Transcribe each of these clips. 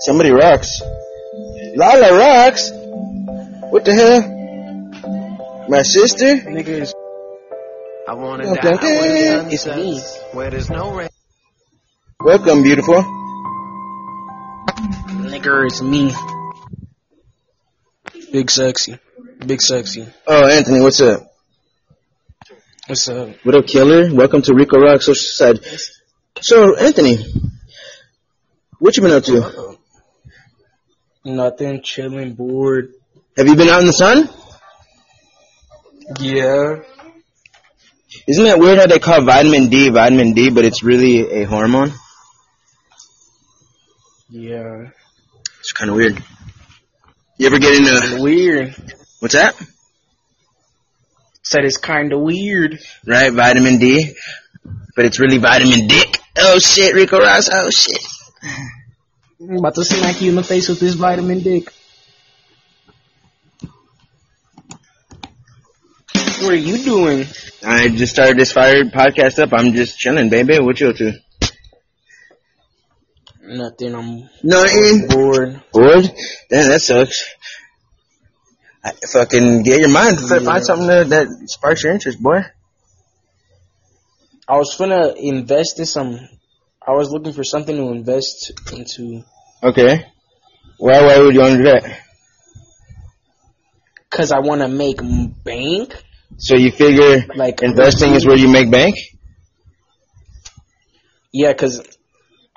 Somebody rocks. Lala rocks. What the hell? My sister? Niggas. I wanna Okay, die. It's me. Where there's no rain. Welcome, beautiful. Nigger is me. Big sexy. Big sexy. Oh, Anthony, what's up? What's up? What up, killer? Welcome to Rico Rock Social Side. So, Anthony, what you been up to? Nothing, chilling, bored. Have you been out in the sun? Yeah. Isn't that weird how they call vitamin D vitamin D, but it's really a hormone? Yeah. It's kind of weird. You ever get into Weird. what's that? Said it's kinda weird. Right, vitamin D, but it's really vitamin Dick. Oh shit, Rico Ross. Oh shit. I'm about to smack you in the face with this vitamin dick. What are you doing? I just started this fire podcast up. I'm just chilling, baby. What you up to? Nothing, I'm Nothing. bored. Bored? Damn, that sucks. I fucking get your mind. Yeah. Find something that, that sparks your interest, boy. I was gonna invest in some. I was looking for something to invest into. Okay. Why? Why would you want to do that? Cause I want to make bank. So you figure Like investing is where you make bank? Yeah, cause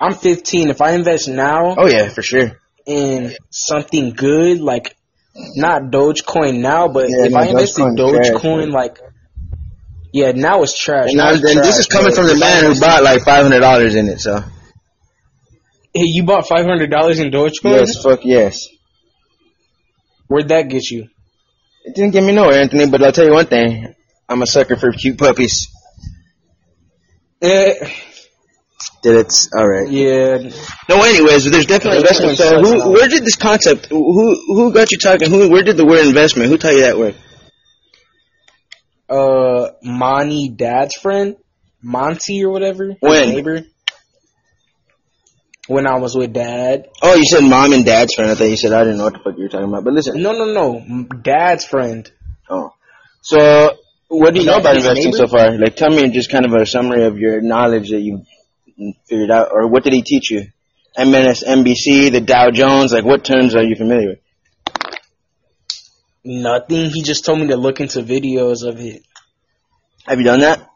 I'm 15. If I invest now Oh yeah, for sure. in something good, like not Dogecoin now, but Yeah, if no, I invest in Dogecoin trash, Dogecoin, like yeah, now it's trash. And, Now now, it's and this is coming but from the man who bought like five hundred dollars in it. So Hey, you bought five hundred dollars in Dogecoin. yes, fuck yes. Where'd that get you? It didn't get me nowhere, Anthony. But I'll tell you one thing: I'm a sucker for cute puppies. Eh, Did it? All right. yeah, No, anyways, there's definitely This investment. So, who, where did this concept? Who, who got you talking? Who, where did the word investment? Who taught you that word? Uh, Monty, dad's friend, Monty or whatever. When? neighbor. When I was with dad. Oh, you said mom and dad's friend. I thought you said I didn't know what the fuck you were talking about. But listen. No, no, no, dad's friend. Oh. So, what do you know about investing neighbor? so far? Like, tell me just kind of a summary of your knowledge that you figured out, or what did he teach you? MSNBC, the Dow Jones, like what terms are you familiar with? Nothing. He just told me to look into videos of it. Have you done that?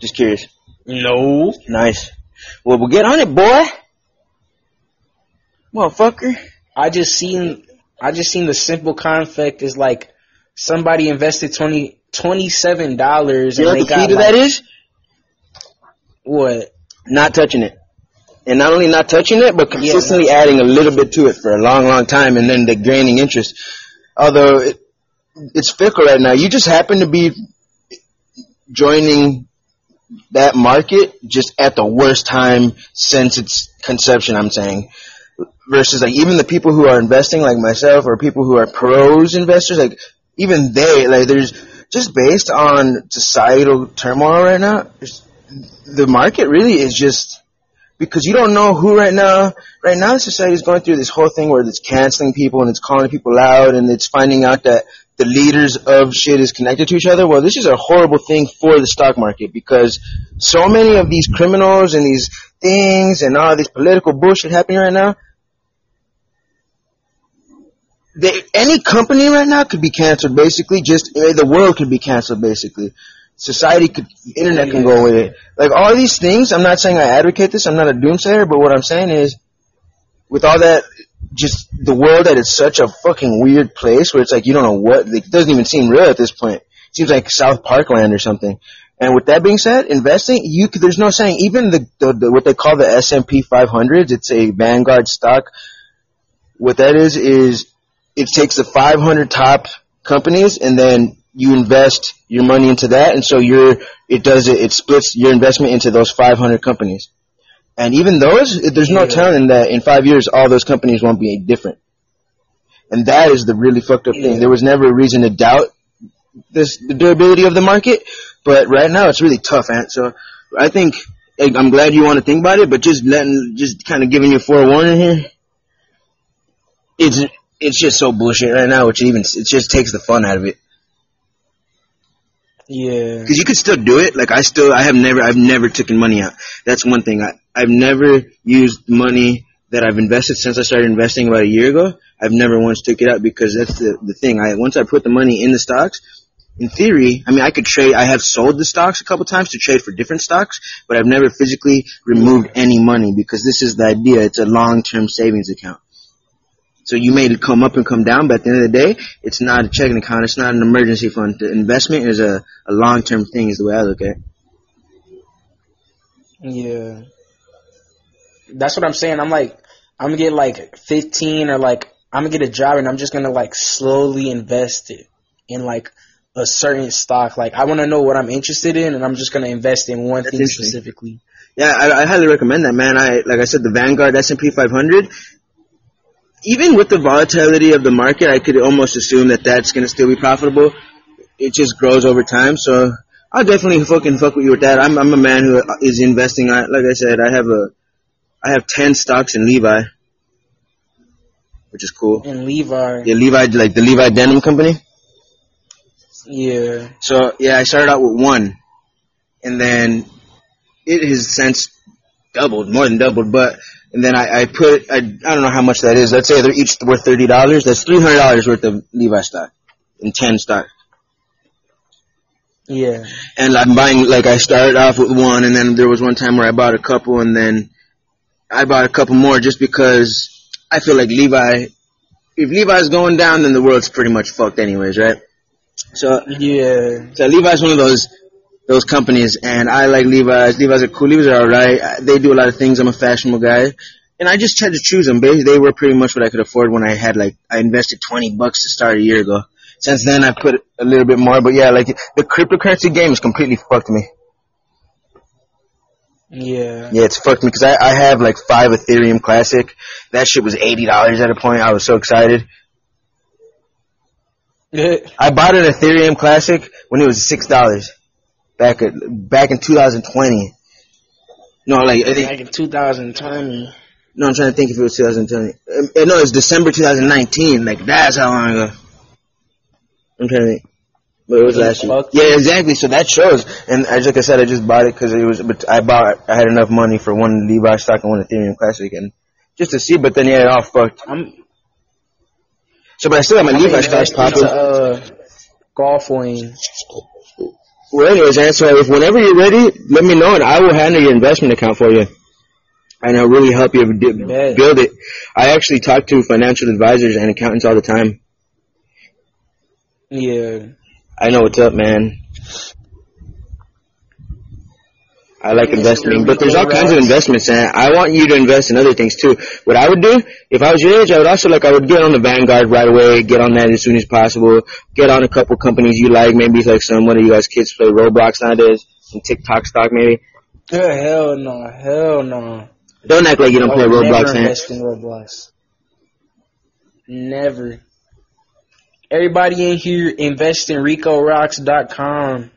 Just curious. No. Nice. Well, we'll get on it, boy. Motherfucker. I just seen I just seen the simple concept is like somebody invested twenty twenty seven dollars You know and what they the got to like, that is? what? Not touching it. And not only not touching it, but consistently adding a little bit to it for a long, long time, and then the gaining interest. Although it, it's fickle right now. You just happen to be joining that market just at the worst time since its conception, I'm saying. Versus like even the people who are investing like myself or people who are pros investors, like even they, like there's just based on societal turmoil right now, the market really is just because you don't know who right now. Right now, society is going through this whole thing where it's canceling people and it's calling people out and it's finding out that the leaders of shit is connected to each other. Well, this is a horrible thing for the stock market because so many of these criminals and these things and all this political bullshit happening right now. They, any company right now could be canceled. Basically, just the world could be canceled. Basically, society could, internet can go with it. Like all these things, I'm not saying I advocate this. I'm not a doomsayer, but what I'm saying is, with all that, just the world that is such a fucking weird place where it's like you don't know what. It doesn't even seem real at this point. It seems like South Parkland or something. And with that being said, investing, you there's no saying even the, the, the what they call the S&P 500. It's a Vanguard stock. What that is is it takes the 500 top companies and then you invest your money into that and so you're it does it it splits your investment into those 500 companies and even those there's no Yeah. telling that in five years all those companies won't be different and that is the really fucked up thing there was never a reason to doubt this the durability of the market but right now it's really tough and so i think I'm glad you want to think about it, but just letting, just kind of giving you a forewarning here. It's it's just so bullshit right now, which even it just takes the fun out of it. Yeah. Because you could still do it. Like I still, I have never, I've never taken money out. That's one thing. I, I've never used money that I've invested since I started investing about a year ago. I've never once took it out because that's the the thing. I once I put the money in the stocks, in theory, I mean, I could trade. I have sold the stocks a couple times to trade for different stocks, but I've never physically removed any money because this is the idea. It's a long-term savings account. So you may come up and come down, but at the end of the day, it's not a checking account. It's not an emergency fund. The investment is a, a long-term thing is the way I look at it. Yeah. That's what I'm saying. I'm like, I'm gonna get like 15 or like, I'm gonna get a job and I'm just gonna like slowly invest it in like a certain stock. Like, I want to know what I'm interested in and I'm just gonna invest in one That's thing specifically. Yeah, I, I highly recommend that, man. I like I said, the Vanguard S&P 500. Even with the volatility of the market, I could almost assume that that's going to still be profitable. It just grows over time, so I'll definitely fucking fuck with you with that. I'm I'm a man who is investing. I, like I said, I have a I have ten stocks in Levi, which is cool. And Levi. Yeah, Levi, like the Levi Denim Company. Yeah. So yeah, I started out with one, and then it has since doubled, more than doubled. But and then I, I put I I don't know how much that is. Let's say they're each worth thirty dollars. That's three hundred dollars worth of Levi stock in ten stock. Yeah. And I'm buying like I started off with one, and then there was one time where I bought a couple, and then I bought a couple more just because I feel like Levi. If Levi's going down, then the world's pretty much fucked, anyways, right? So Yeah. so Levi's one of those those companies, and I like Levi's. Levi's are cool. Levi's are alright. They do a lot of things. I'm a fashionable guy, and I just had to choose them. They they were pretty much what I could afford when I had like I invested twenty bucks to start a year ago. Since then, I put a little bit more, but yeah, like the cryptocurrency game is completely fucked me. Yeah. Yeah, it's fucked me because I, I have like five Ethereum Classic. That shit was eighty dollars at a point. I was so excited. I bought an Ethereum Classic when it was six dollars back at, back in 2020. No, like I think Back in 2020. no, I'm trying to think if it was 2020. Um, uh, no, it was December 2019. Like that's how long ago. I'm trying to think. But it was Yeah, last year. Yeah, exactly. So that shows. And as like I said, I just bought it because it was. But I bought. I had enough money for one Levi stock and one Ethereum Classic, and just to see. But then yeah, it all fucked. I'm, So, but I still have my I'm Levi stocks popping. into, uh, golf wing. Well, anyways, man, so if whenever you're ready, let me know and I will handle your investment account for you. And I'll really help you build it. I actually talk to financial advisors and accountants all the time. Yeah. I know what's up, man. I like investing, but there's all kinds of investments, and I want you to invest in other things too. What I would do, if I was your age, I would also like I would get on the Vanguard right away, get on that as soon as possible, get on a couple companies you like, maybe like some one of you guys kids play Roblox nowadays, some TikTok stock maybe. Hell no. Hell no. Don't act like you don't play Roblox, never invest in Roblox. Never. Everybody in here invest in RicoRocks.com.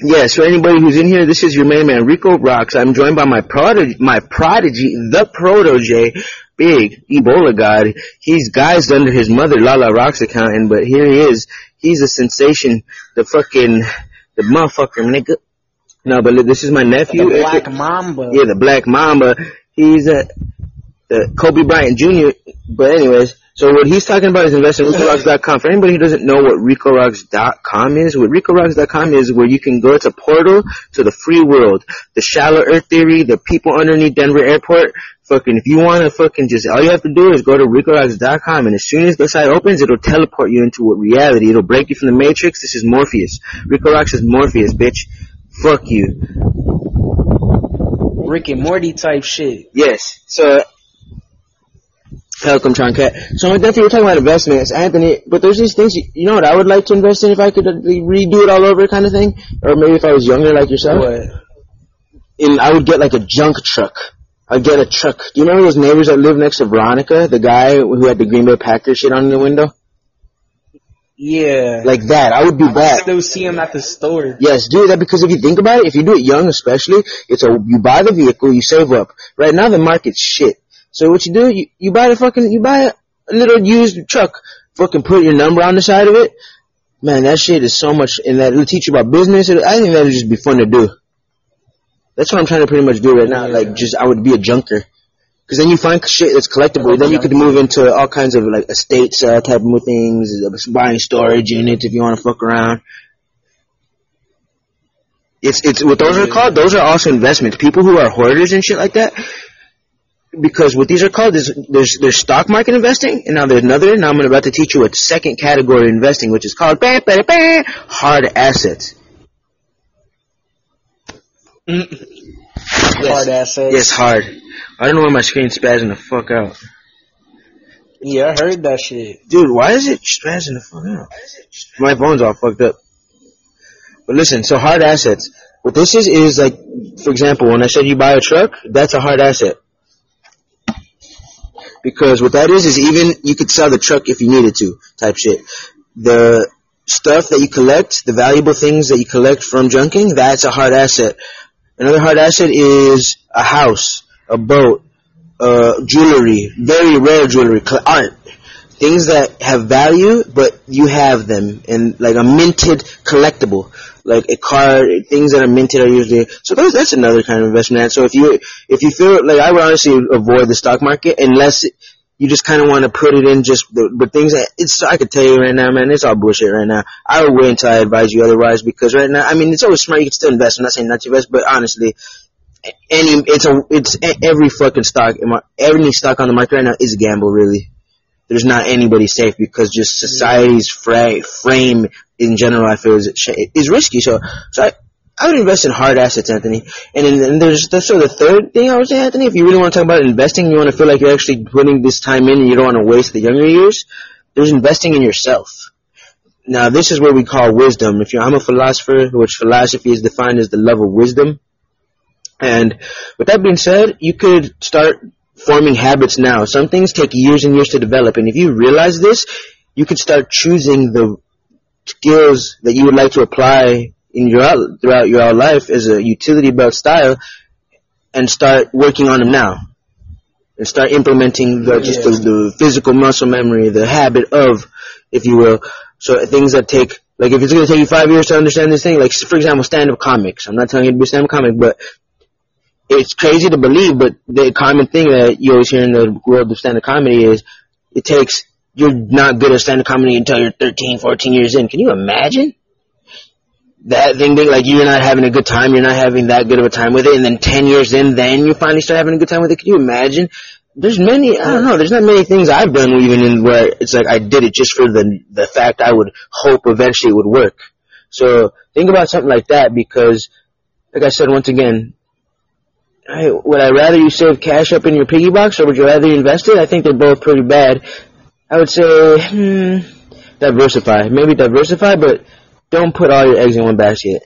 Yes, so anybody who's in here, this is your main man, Rico Rocks. I'm joined by my prodigy, my prodigy, the protege, big Ebola god. He's guised under his mother, Lala Rocks accountant, but here he is. He's a sensation. The fucking, the motherfucker nigga. No, but look, this is my nephew. The Black Mamba. Yeah, the Black Mamba. He's a, the Kobe Bryant Jr. But anyways, so what he's talking about is investing in RicoRocks.com. For anybody who doesn't know what RicoRocks.com is, what RicoRocks.com is where you can go, it's a portal to the free world. The shallow earth theory, the people underneath Denver airport. Fucking, if you want to fucking just, all you have to do is go to RicoRocks.com and as soon as the site opens, it'll teleport you into what reality. It'll break you from the Matrix. This is Morpheus. Rico Rocks is Morpheus, bitch. Fuck you. Rick and Morty type shit. Yes. So, Welcome, John Cat. So, my nephew, we're talking about investments, Anthony. But there's these things. You, you know what I would like to invest in if I could uh, redo it all over, kind of thing, or maybe if I was younger like yourself. What? In I would get like a junk truck. I'd get a truck. Do you remember those neighbors that lived next to Veronica, the guy who had the Green Bay Packers shit on the window? Yeah. like that. I would do I that. still see them at the store. Yes, do that because if you think about it, if you do it young especially, it's a, you buy the vehicle, you save up. Right now the market's shit. So what you do, you, you buy the fucking, you buy a little used truck, fucking put your number on the side of it. Man, that shit is so much, and that it'll teach you about business. It, I think that'll just be fun to do. That's what I'm trying to pretty much do right now. Like, just, I would be a junker. Cause then you find shit that's collectible. Then you could move into all kinds of like estate sale type of things, uh, buying storage units if you want to fuck around. It's it's what those are called. Those are also investments. People who are hoarders and shit like that. Because what these are called is there's there's stock market investing, and now there's another. Now I'm about to teach you a second category of investing, which is called bah, bah, bah, hard assets. Mm-hmm. Hard assets. Yes, hard. I don't know why my screen's spazzing the fuck out. Yeah, I heard that shit. Dude, why is it spazzing the fuck out? My phone's all fucked up. But listen, so hard assets. What this is is like, for example, when I said you buy a truck, that's a hard asset. Because what that is is even you could sell the truck if you needed to, type shit. The stuff that you collect, the valuable things that you collect from junking, that's a hard asset. Another hard asset is a house, a boat, uh, jewelry, very rare jewelry, art, things that have value, but you have them, and like a minted collectible, like a card, things that are minted are usually. So those, that's another kind of investment. So if you if you feel like I would honestly avoid the stock market unless you just kind of want to put it in just the, but things that it's I could tell you right now, man, it's all bullshit right now. I would wait until I advise you otherwise because right now, I mean, it's always smart. You can still invest. I'm not saying not to invest, but honestly, any it's a it's every fucking stock in my- every stock on the market right now is a gamble really there's not anybody safe because just society's fra- frame in general I feel is is risky so so I I would invest in hard assets, Anthony. And then and there's the, so the third thing I would say, Anthony, if you really want to talk about investing, you want to feel like you're actually putting this time in and you don't want to waste the younger years. There's investing in yourself. Now this is what we call wisdom. If you're, I'm a philosopher, which philosophy is defined as the love of wisdom. And with that being said, you could start forming habits now. Some things take years and years to develop, and if you realize this, you can start choosing the skills that you would like to apply in your throughout your life as a utility belt style, and start working on them now, and start implementing the, just the, the physical muscle memory, the habit of, if you will. So things that take like if it's going to take you five years to understand this thing, like for example, stand-up comics. I'm not telling you to be a stand-up comic, but it's crazy to believe, but the common thing that you always hear in the world of stand-up comedy is it takes, you're not good at stand-up comedy until you're 13, 14 years in. Can you imagine? That thing being like you're not having a good time, you're not having that good of a time with it, and then 10 years in, then you finally start having a good time with it. Can you imagine? There's many, I don't know, there's not many things I've done even in where it's like I did it just for the, the fact I would hope eventually it would work. So think about something like that because, like I said once again, I, would I rather you save cash up in your piggy box or would you rather invest it? I think they're both pretty bad. I would say, hmm, diversify. Maybe diversify, but don't put all your eggs in one basket.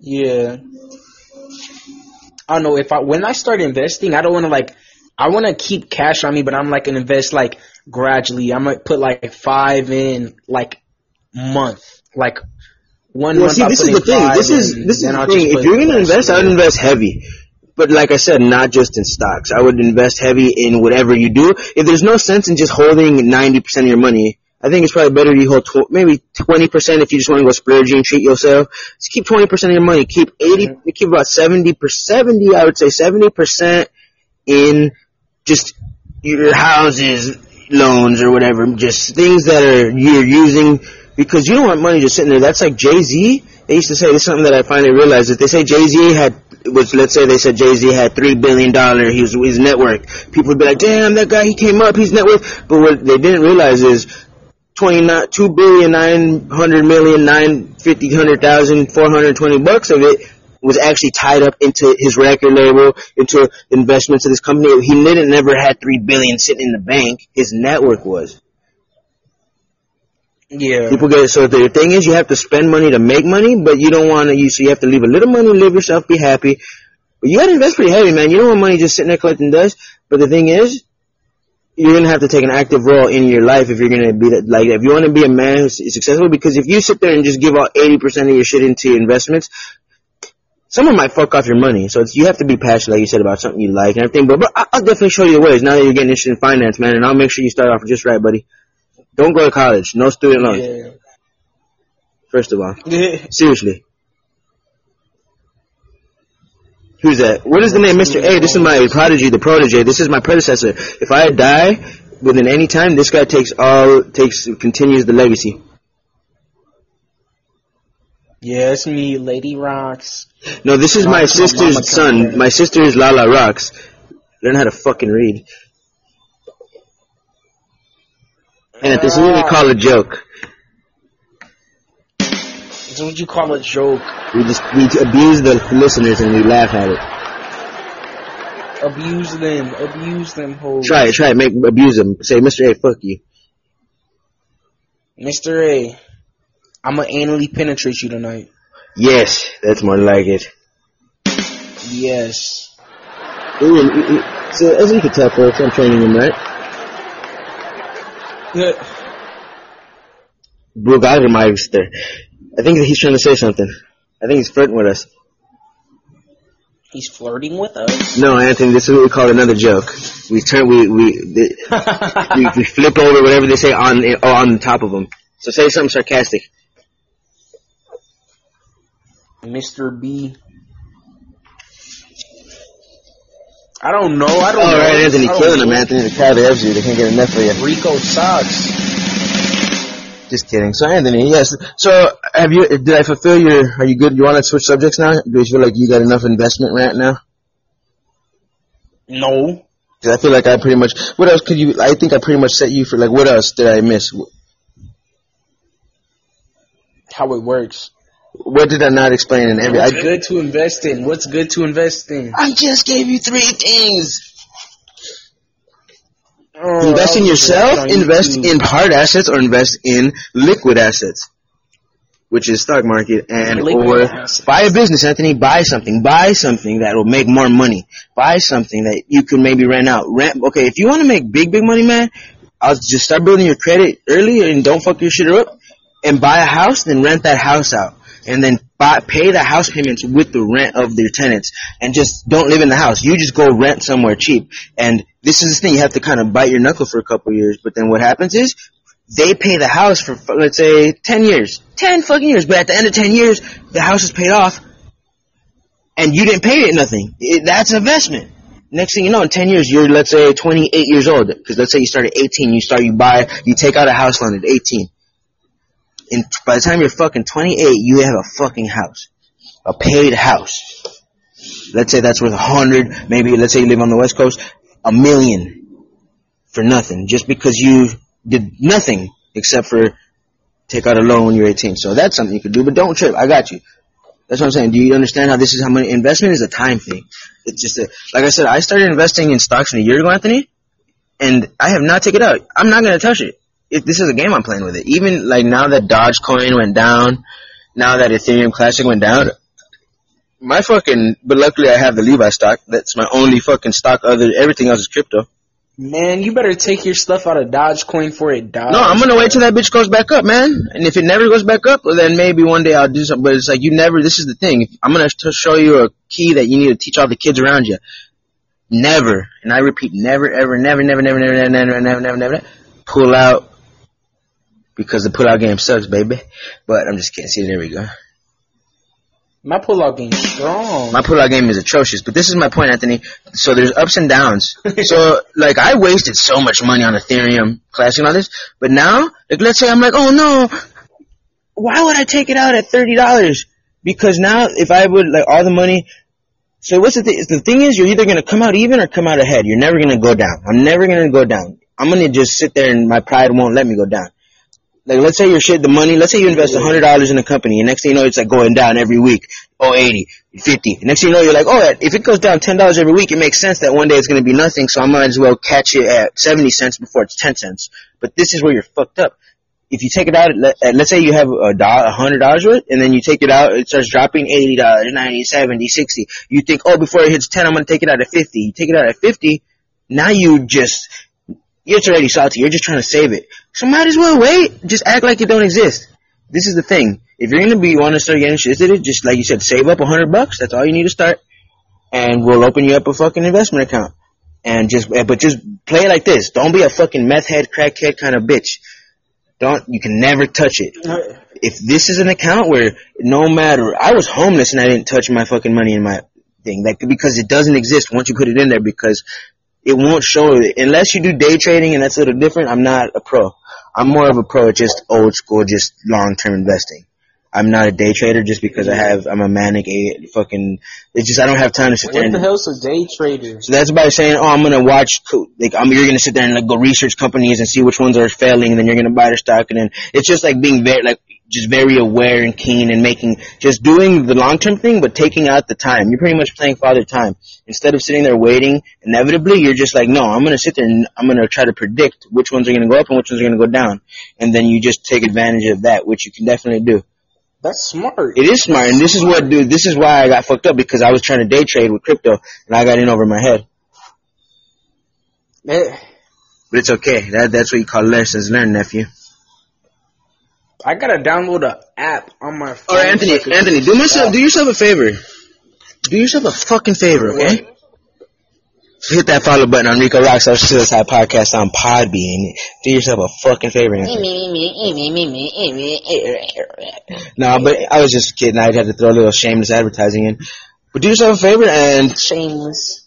Yeah. I don't know if I when I start investing, I don't want to like I want to keep cash on me, but I'm like gonna invest like gradually. I might put like five in like month, like one Well, see, this is the thing. This is and this is the thing. If you're gonna invest, I would invest heavy. But like I said, not just in stocks. I would invest heavy in whatever you do. If there's no sense in just holding 90% of your money, I think it's probably better you hold tw- maybe 20% if you just want to go splurging, and treat yourself. Just keep 20% of your money. Keep 80, Mm-hmm. keep about 70 per 70, I would say 70% in just your houses, loans or whatever, just things that are you're using because you don't want money just sitting there. That's like Jay Z. They used to say this is something that I finally realized that they say Jay Z had which let's say they said Jay Z had three billion dollar his his network. People would be like, damn, that guy he came up, he's net worth. But what they didn't realize is twenty nine two billion nine hundred million nine fifty hundred thousand four hundred twenty bucks of it was actually tied up into his record label, into investments in this company. He didn't never had three billion sitting in the bank. His network was. Yeah. People get it. so the thing is you have to spend money to make money, but you don't want to. You so you have to leave a little money, live yourself, be happy. But you got to invest pretty heavy, man. You don't want money just sitting there collecting dust. But the thing is, you're gonna have to take an active role in your life if you're gonna be that, like if you want to be a man who's successful. Because if you sit there and just give all eighty percent of your shit into investments, someone might fuck off your money. So you have to be passionate, like you said, about something you like and everything. But, but I'll definitely show you the ways now that you're getting interested in finance, man. And I'll make sure you start off just right, buddy. Don't go to college. No student loans. Yeah. First of all, seriously. Who's that? What is the name, Mr. A? This is my prodigy, the protege. This is my predecessor. If I die within any time, this guy takes all takes continues the legacy. yeah, it's me, Lady Rocks. No, this is Mama, my sister's son. My sister is Lala Rocks. Learn how to fucking read. And this is what we call a ah. joke. It's what you call a joke. We just we abuse the listeners and we laugh at it. Abuse them. Abuse them, hoes. Try it, try it. Make abuse them. Say, Mr. A, fuck you. Mr. A, I'm gonna anally penetrate you tonight. Yes, that's more like it. Yes. Ooh. So as you can tell, folks, I'm training him, right? Brugagermeister. I think he's trying to say something. I think he's flirting with us. He's flirting with us. No, Anthony, this is what we call another joke. We turn, we we the, we, we flip over whatever they say on on top of them. So say something sarcastic. Mr. B. I don't know. I don't All know. right, Anthony, killing him. Anthony, the crowd loves you. They can't get enough of you. Rico sucks. Just kidding. So Anthony, yes. So have you? Did I fulfill your? Are you good? You want to switch subjects now? Do you feel like you got enough investment right now? No. 'Cause I feel like I pretty much. What else could you? I think I pretty much set you for. Like, what else did I miss? How it works. What did I not explain in every? I, What's good to invest in? What's good to invest in? I just gave you three things. Oh, Invest in yourself, invest YouTube. in hard assets, or invest in liquid assets, which is stock market, and Liquid or assets. buy a business, Anthony. Buy something. Buy something that will make more money. Buy something that you can maybe rent out. Rent. Okay, if you want to make big, big money, man, I'll just start building your credit early and don't fuck your shit up, and buy a house, then rent that house out. And then buy, pay the house payments with the rent of their tenants, and just don't live in the house. You just go rent somewhere cheap. And this is the thing: you have to kind of bite your knuckle for a couple years. But then what happens is they pay the house for let's say ten years, ten fucking years. But at the end of ten years, the house is paid off, and you didn't pay it nothing. It, that's investment. Next thing you know, in ten years, you're let's say 28 years old. Because let's say you start at 18, you start you buy, you take out a house loan at 18. And by the time you're fucking 28, you have a fucking house, a paid house. Let's say that's worth a hundred, maybe let's say you live on the west coast, a million for nothing, just because you did nothing except for take out a loan when you're 18. So that's something you could do, but don't trip. I got you. That's what I'm saying. Do you understand how this is how money investment is a time thing? It's just a, like I said, I started investing in stocks in a year ago, Anthony, and I have not taken it out. I'm not gonna touch it. If this is a game I'm playing with it. Even like now that Dogecoin went down, now that Ethereum Classic went down, my fucking. But luckily, I have the Levi stock. That's my only fucking stock. Other everything else is crypto. Man, you better take your stuff out of Dogecoin for it dies. No, I'm gonna wait till that bitch goes back up, man. And if it never goes back up, well, then maybe one day I'll do something. But it's like you never. This is the thing. If, I'm gonna show you a key that you need to teach all the kids around you. Never, and I repeat, never, ever, never, never, never, never, never, never, never, never, never, never pull out because the pull out game sucks, baby. But I'm just kidding. See, there we go. My pullout game is strong. My pull out game is atrocious. But this is my point, Anthony. So there's ups and downs. so like I wasted so much money on Ethereum Classic and all this, but now like let's say I'm like, oh no, why would I take it out at thirty dollars? Because now if I would like all the money. So what's the thing? The thing is, you're either gonna come out even or come out ahead. You're never gonna go down. I'm never gonna go down. I'm gonna just sit there and my pride won't let me go down. Like let's say your shit, the money. Let's say you invest hundred dollars in a company, and next thing you know, it's like going down every week. Oh, 80, 50. Next thing you know, you're like, oh, if it goes down ten dollars every week, it makes sense that one day it's gonna be nothing. So I might as well catch it at seventy cents before it's ten cents. But this is where you're fucked up. If you take it out, at, let, uh, let's say you have a dollar, a hundred dollars worth, and then you take it out, it starts dropping eighty dollars, ninety, seventy, sixty. You think, oh, before it hits ten, I'm gonna take it out at fifty. You take it out at fifty, now you just you're It's already salty. You're just trying to save it. So might as well wait. Just act like it don't exist. This is the thing. If you're gonna be want to start getting shit it, just like you said, save up a hundred bucks. That's all you need to start, and we'll open you up a fucking investment account. And just, eh, but just play it like this. Don't be a fucking meth head, crackhead kind of bitch. Don't. You can never touch it. If this is an account where no matter, I was homeless and I didn't touch my fucking money in my thing, like because it doesn't exist once you put it in there because it won't show it unless you do day trading and that's a little different. I'm not a pro. I'm more of a pro at just old school, just long term investing. I'm not a day trader just because I have I'm a manic a fucking. It's just I don't have time to sit there. What the hell's a day trader? so that's by saying, oh, I'm gonna watch like I'm you're gonna sit there and like go research companies and see which ones are failing, and then you're gonna buy their stock, and then it's just like being very like just very aware and keen and making just doing the long term thing, but taking out the time. You're pretty much playing father time instead of sitting there waiting. Inevitably, you're just like, no, I'm gonna sit there and I'm gonna try to predict which ones are gonna go up and which ones are gonna go down, and then you just take advantage of that, which you can definitely do. That's smart. It is smart, and this is what, dude. This is why I got fucked up because I was trying to day trade with crypto, and I got in over my head. Eh, But it's okay. That that's what you call lessons learned, nephew. I gotta download an app on my phone. All right, Anthony. so Anthony, do myself. Do yourself a favor. Do yourself a fucking favor, okay? Hit that follow button on Rico Rocks our Suicide Podcast on Podbean. Do yourself a fucking favor, Anthony. No, but I was just kidding. I had to throw a little shameless advertising in. But do yourself a favor and Shameless.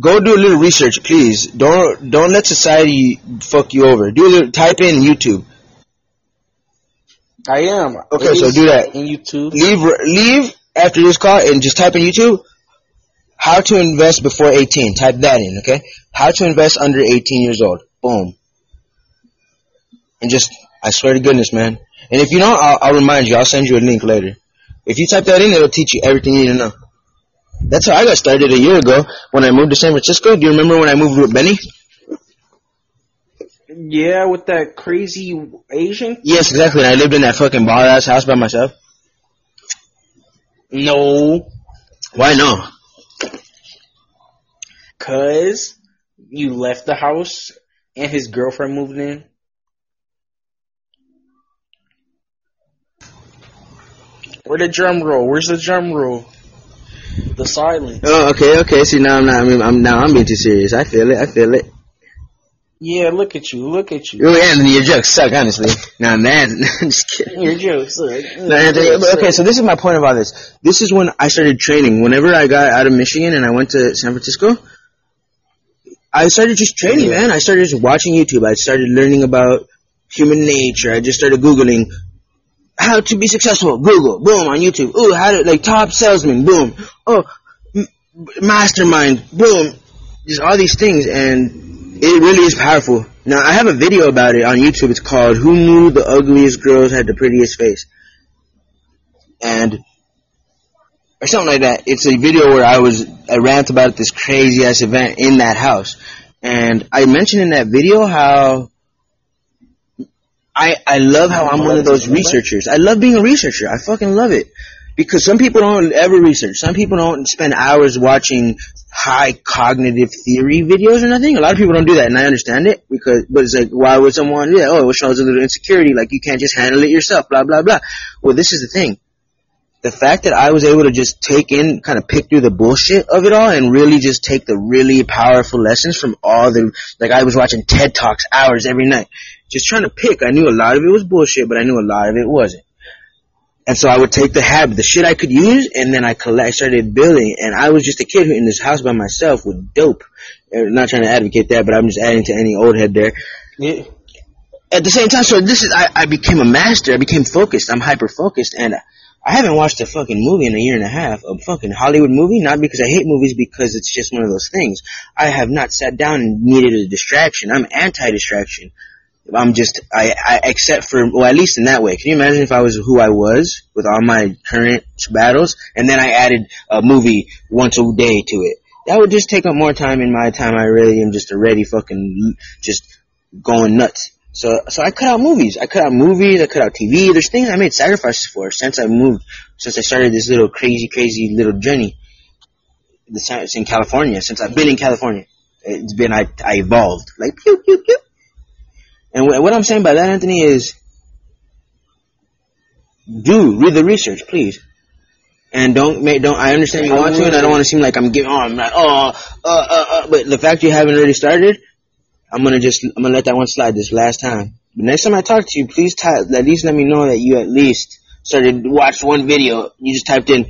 go do a little research, please. Don't don't let society fuck you over. Do a little type in YouTube. I am. Okay, It so do that. in YouTube. Leave leave after this call and just type in YouTube. How to invest before 18. Type that in, okay? How to invest under 18 years old. Boom. And just, I swear to goodness, man. And if you don't, I'll, I'll remind you. I'll send you a link later. If you type that in, it'll teach you everything you need to know. That's how I got started a year ago when I moved to San Francisco. Do you remember when I moved with Benny? Yeah, with that crazy Asian. Yes, exactly. And I lived in that fucking bar ass house by myself. No, Why no? cause you left the house and his girlfriend moved in. Where the drum roll? Where's the drum roll? The silence. Oh, okay, okay. See, now I'm not. I mean, I'm now I'm being too serious. I feel it. I feel it. Yeah, look at you. Look at you. Oh, Anthony, your jokes suck. Honestly, nah, man. I'm just kidding. Your jokes. No, Anthony, okay, so this is my point about this. This is when I started training. Whenever I got out of Michigan and I went to San Francisco, I started just training, man. I started just watching YouTube. I started learning about human nature. I just started Googling how to be successful. Google, boom, on YouTube. Ooh, how to, like, top salesman, boom. Oh, m- mastermind, boom. Just all these things, and it really is powerful. Now, I have a video about it on YouTube. It's called Who Knew the Ugliest Girls Had the Prettiest Face? And, or something like that. It's a video where I was, I rant about this crazy ass event in that house. And I mentioned in that video how I, I love how I'm one of those researchers. I love being a researcher. I fucking love it. Because some people don't ever research. Some people don't spend hours watching high cognitive theory videos or nothing. A lot of people don't do that, and I understand it because, but it's like, why would someone do that? Oh, it shows a little insecurity, like you can't just handle it yourself, blah blah blah. Well, this is the thing. The fact that I was able to just take in, kind of pick through the bullshit of it all, and really just take the really powerful lessons from all the, like I was watching TED Talks hours every night, just trying to pick. I knew a lot of it was bullshit, but I knew a lot of it wasn't. And so I would take the habit, the shit I could use, and then I collect, started building. And I was just a kid who in this house by myself with dope. Uh, Not trying to advocate that, but I'm just adding to any old head there. Yeah. At the same time, so this is, I, I became a master. I became focused. I'm hyper focused, and I haven't watched a fucking movie in a year and a half. A fucking Hollywood movie, not because I hate movies, because it's just one of those things. I have not sat down and needed a distraction. I'm anti-distraction. I'm just, I, I, except for, well, at least in that way. Can you imagine if I was who I was with all my current battles, and then I added a movie once a day to it? That would just take up more time in my time. I really am just already fucking just going nuts. So, so I cut out movies. I cut out movies. I cut out TV. There's things I made sacrifices for since I moved, since I started this little crazy, crazy little journey. This it's in California. Since I've been in California, It's been I I evolved like pew pew pew. And wh- what I'm saying by that, Anthony, is do read the research, please. And don't make don't. I understand you want to, and I don't want to seem like I'm giving. Oh, I'm not. Oh, uh, uh, uh. But the fact you haven't already started, I'm gonna just I'm gonna let that one slide this last time. But next time I talk to you, please ty- at least let me know that you at least started watched one video. You just typed in.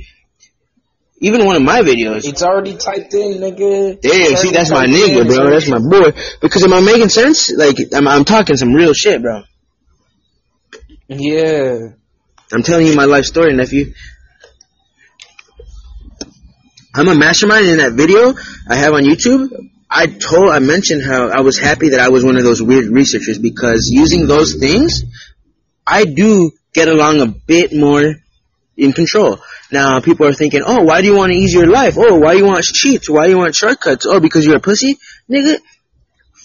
Even one of my videos. It's already typed in, nigga. Damn, see, that's my in. nigga, bro. That's my boy. Because am I making sense? Like, I'm, I'm talking some real shit, bro. Yeah. I'm telling you my life story, nephew. I'm a mastermind in that video I have on YouTube. I told, I mentioned how I was happy that I was one of those weird researchers because using those things, I do get along a bit more in control. Now, people are thinking, oh, why do you want to ease your life? Oh, why do you want cheats? Why do you want shortcuts? Oh, because you're a pussy? Nigga,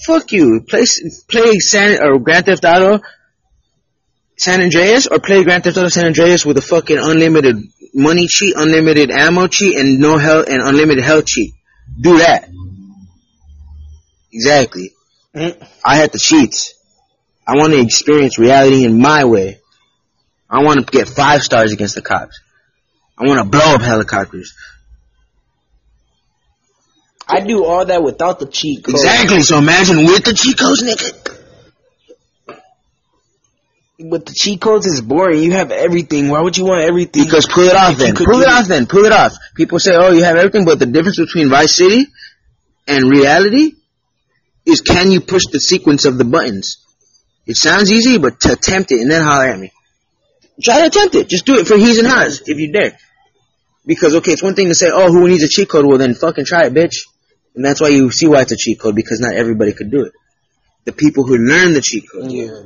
fuck you. Play, play San, or Grand Theft Auto San Andreas or play Grand Theft Auto San Andreas with a fucking unlimited money cheat, unlimited ammo cheat, and no health and unlimited health cheat. Do that. Exactly. Mm. I had the cheats. I want to experience reality in my way. I want to get five stars against the cops. I want to blow up helicopters. I do all that without the cheat code. Exactly. So imagine with the cheat codes, nigga. With the cheat codes, it's boring. You have everything. Why would you want everything? Because pull it off then. Pull it off then. Pull it off. People say, oh, you have everything, but the difference between Vice City and reality is can you push the sequence of the buttons? It sounds easy, but to attempt it and then holler at me. Try to attempt it. Just do it for he's and hers if you dare. Because, okay, it's one thing to say, oh, who needs a cheat code? Well, then fucking try it, bitch. And that's why you see why it's a cheat code, because not everybody could do it. The people who learn the cheat code. yeah.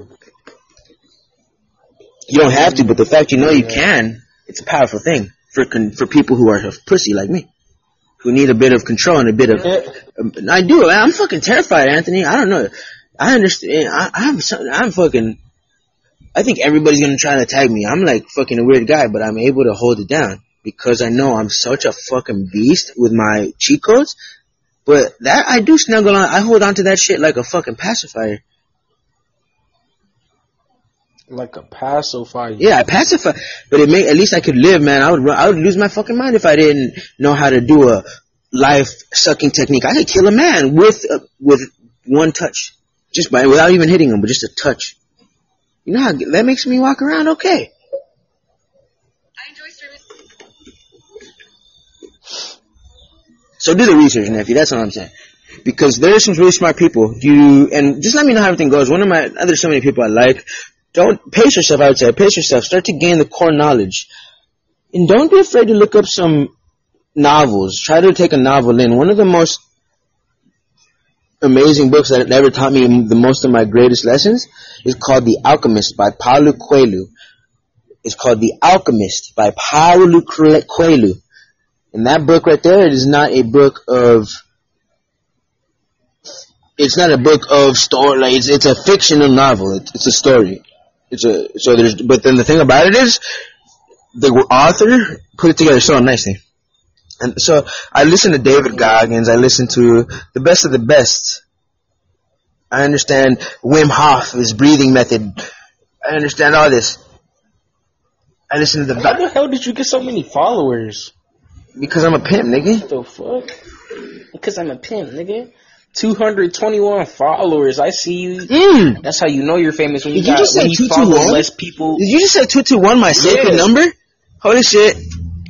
You don't have to, but the fact you know you can, it's a powerful thing for con- for people who are pussy like me, who need a bit of control and a bit of. Um, I do. I'm fucking terrified, Anthony. I don't know. I understand. I, I'm I'm fucking. I think everybody's gonna try to attack me. I'm like fucking a weird guy, but I'm able to hold it down because I know I'm such a fucking beast with my cheat codes. But that I do snuggle on. I hold on to that shit like a fucking pacifier. Like a pacifier. Yeah, I pacify, but it may at least I could live, man. I would I would lose my fucking mind if I didn't know how to do a life sucking technique. I could kill a man with uh, with one touch, just by without even hitting him, but just a touch. You know how that makes me walk around okay. I enjoy service. So do the research, nephew. That's all I'm saying. Because there are some really smart people. You and just let me know how everything goes. One of my there's so many people I like. Don't pace yourself. I would say pace yourself. Start to gain the core knowledge, and don't be afraid to look up some novels. Try to take a novel in. One of the most amazing books that ever taught me the most of my greatest lessons is called The Alchemist by Paulo Coelho. It's called The Alchemist by Paulo Coelho. And that book right there, it is not a book of. It's not a book of story. Like it's it's a fictional novel. It's, it's a story. It's a so there's. But then the thing about it is, the author put it together so nicely. And so I listen to David Goggins. I listen to the best of the best. I understand Wim Hof, his breathing method. I understand all this. I listen to the How the hell did you get so many followers? because I'm a pimp, nigga. What the fuck? Because I'm a pimp, nigga. 221 followers. I see you. Mm. That's how you know you're famous when you Did you got just when say you follow 221? less people. Did you just say two two one my sacred number? Holy shit.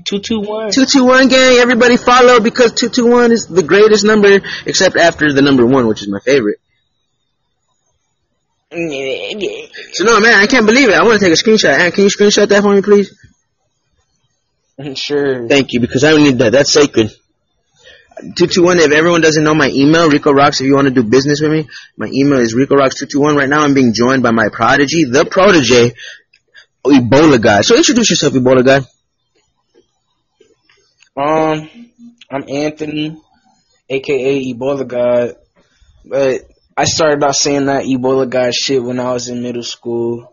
221. Two two one gang, everybody follow because two two one is the greatest number except after the number one, which is my favorite. So no man, I can't believe it. I want to take a screenshot. Can you screenshot that for me, please? Sure. Thank you, because I don't need that. That's sacred. Two two one. If everyone doesn't know my email, Rico Rocks. If you want to do business with me, my email is Rico Rocks two two one. Right now, I'm being joined by my prodigy, the protege, Ebola guy. So introduce yourself, Ebola guy. Um, I'm Anthony, aka Ebola God, but I started out saying that Ebola God shit when I was in middle school.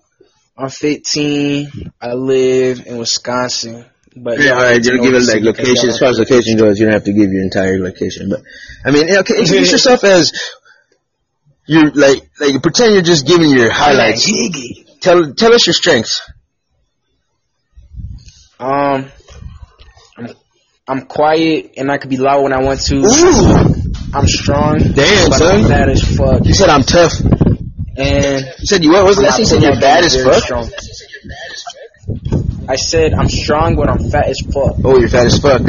I'm 15. I live in Wisconsin. But Yeah, all right, you give it like location. As far as location goes, you don't have to give your entire location. But I mean, okay, introduce yourself as you're like like pretend you're just giving your highlights. Tell tell us your strengths. Um, I'm quiet and I could be loud when I want to. Ooh, I'm strong. Damn, but son. I'm bad as fuck. you said I'm tough. And You said you what was the last thing? You said you're bad as fuck. strong. I said I'm strong, but I'm fat as fuck. Oh, you're fat as fuck.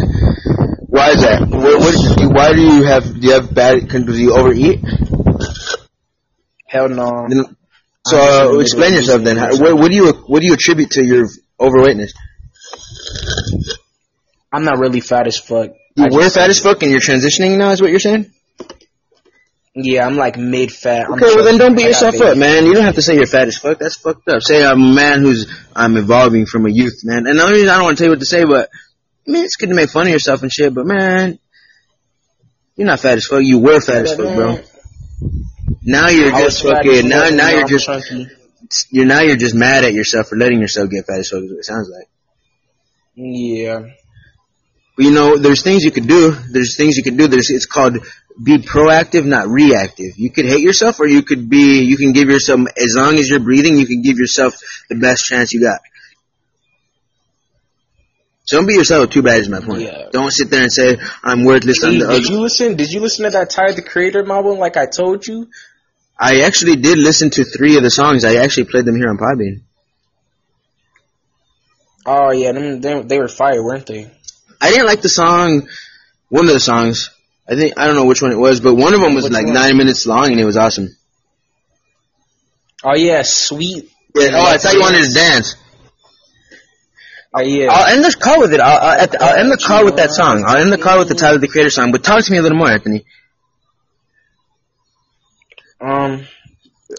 Why is that? What, what you, why do you have do you have bad? Can, do you overeat? Hell no. Then- So I'm just in the uh, explain yourself then. How, what, what do you what do you attribute to your overweightness? I'm not really fat as fuck. You I were fat as fuck and you're transitioning now. Is what you're saying? Yeah, I'm like mid fat. Okay, well then don't beat yourself up, man. You don't have to say you're fat as fuck. That's fucked up. Say I'm a man who's I'm evolving from a youth, man. And the only reason I don't want to tell you what to say, but I mean it's good to make fun of yourself and shit. But man, you're not fat as fuck. You were fat as fuck, bro. Now you're I just fucking. Now, now you're just chunky. you're now you're just mad at yourself for letting yourself get fat as fuck. Is what it sounds like. Yeah. You know, there's things you could do. There's things you could do. There's it's called be proactive, not reactive. You could hate yourself, or you could be. You can give yourself as long as you're breathing, you can give yourself the best chance you got. So don't be yourself too bad. Is my point. Yeah. Don't sit there and say I'm worthless. Hey, the did you listen? Did you listen to that Tyler the Creator album? Like I told you. I actually did listen to three of the songs. I actually played them here on Podbean. Oh yeah, them, them they were fire, weren't they? I didn't like the song. One of the songs. I think I don't know which one it was, but one of them was Which like one? nine minutes long, and it was awesome. Oh yeah, sweet. Yeah, oh, I thought you wanted to dance. Oh yeah. I'll end the call with it. I'll, I'll, the, I'll end the call with that song. I'll end the call with the Tyler the Creator song. But talk to me a little more, Anthony. um.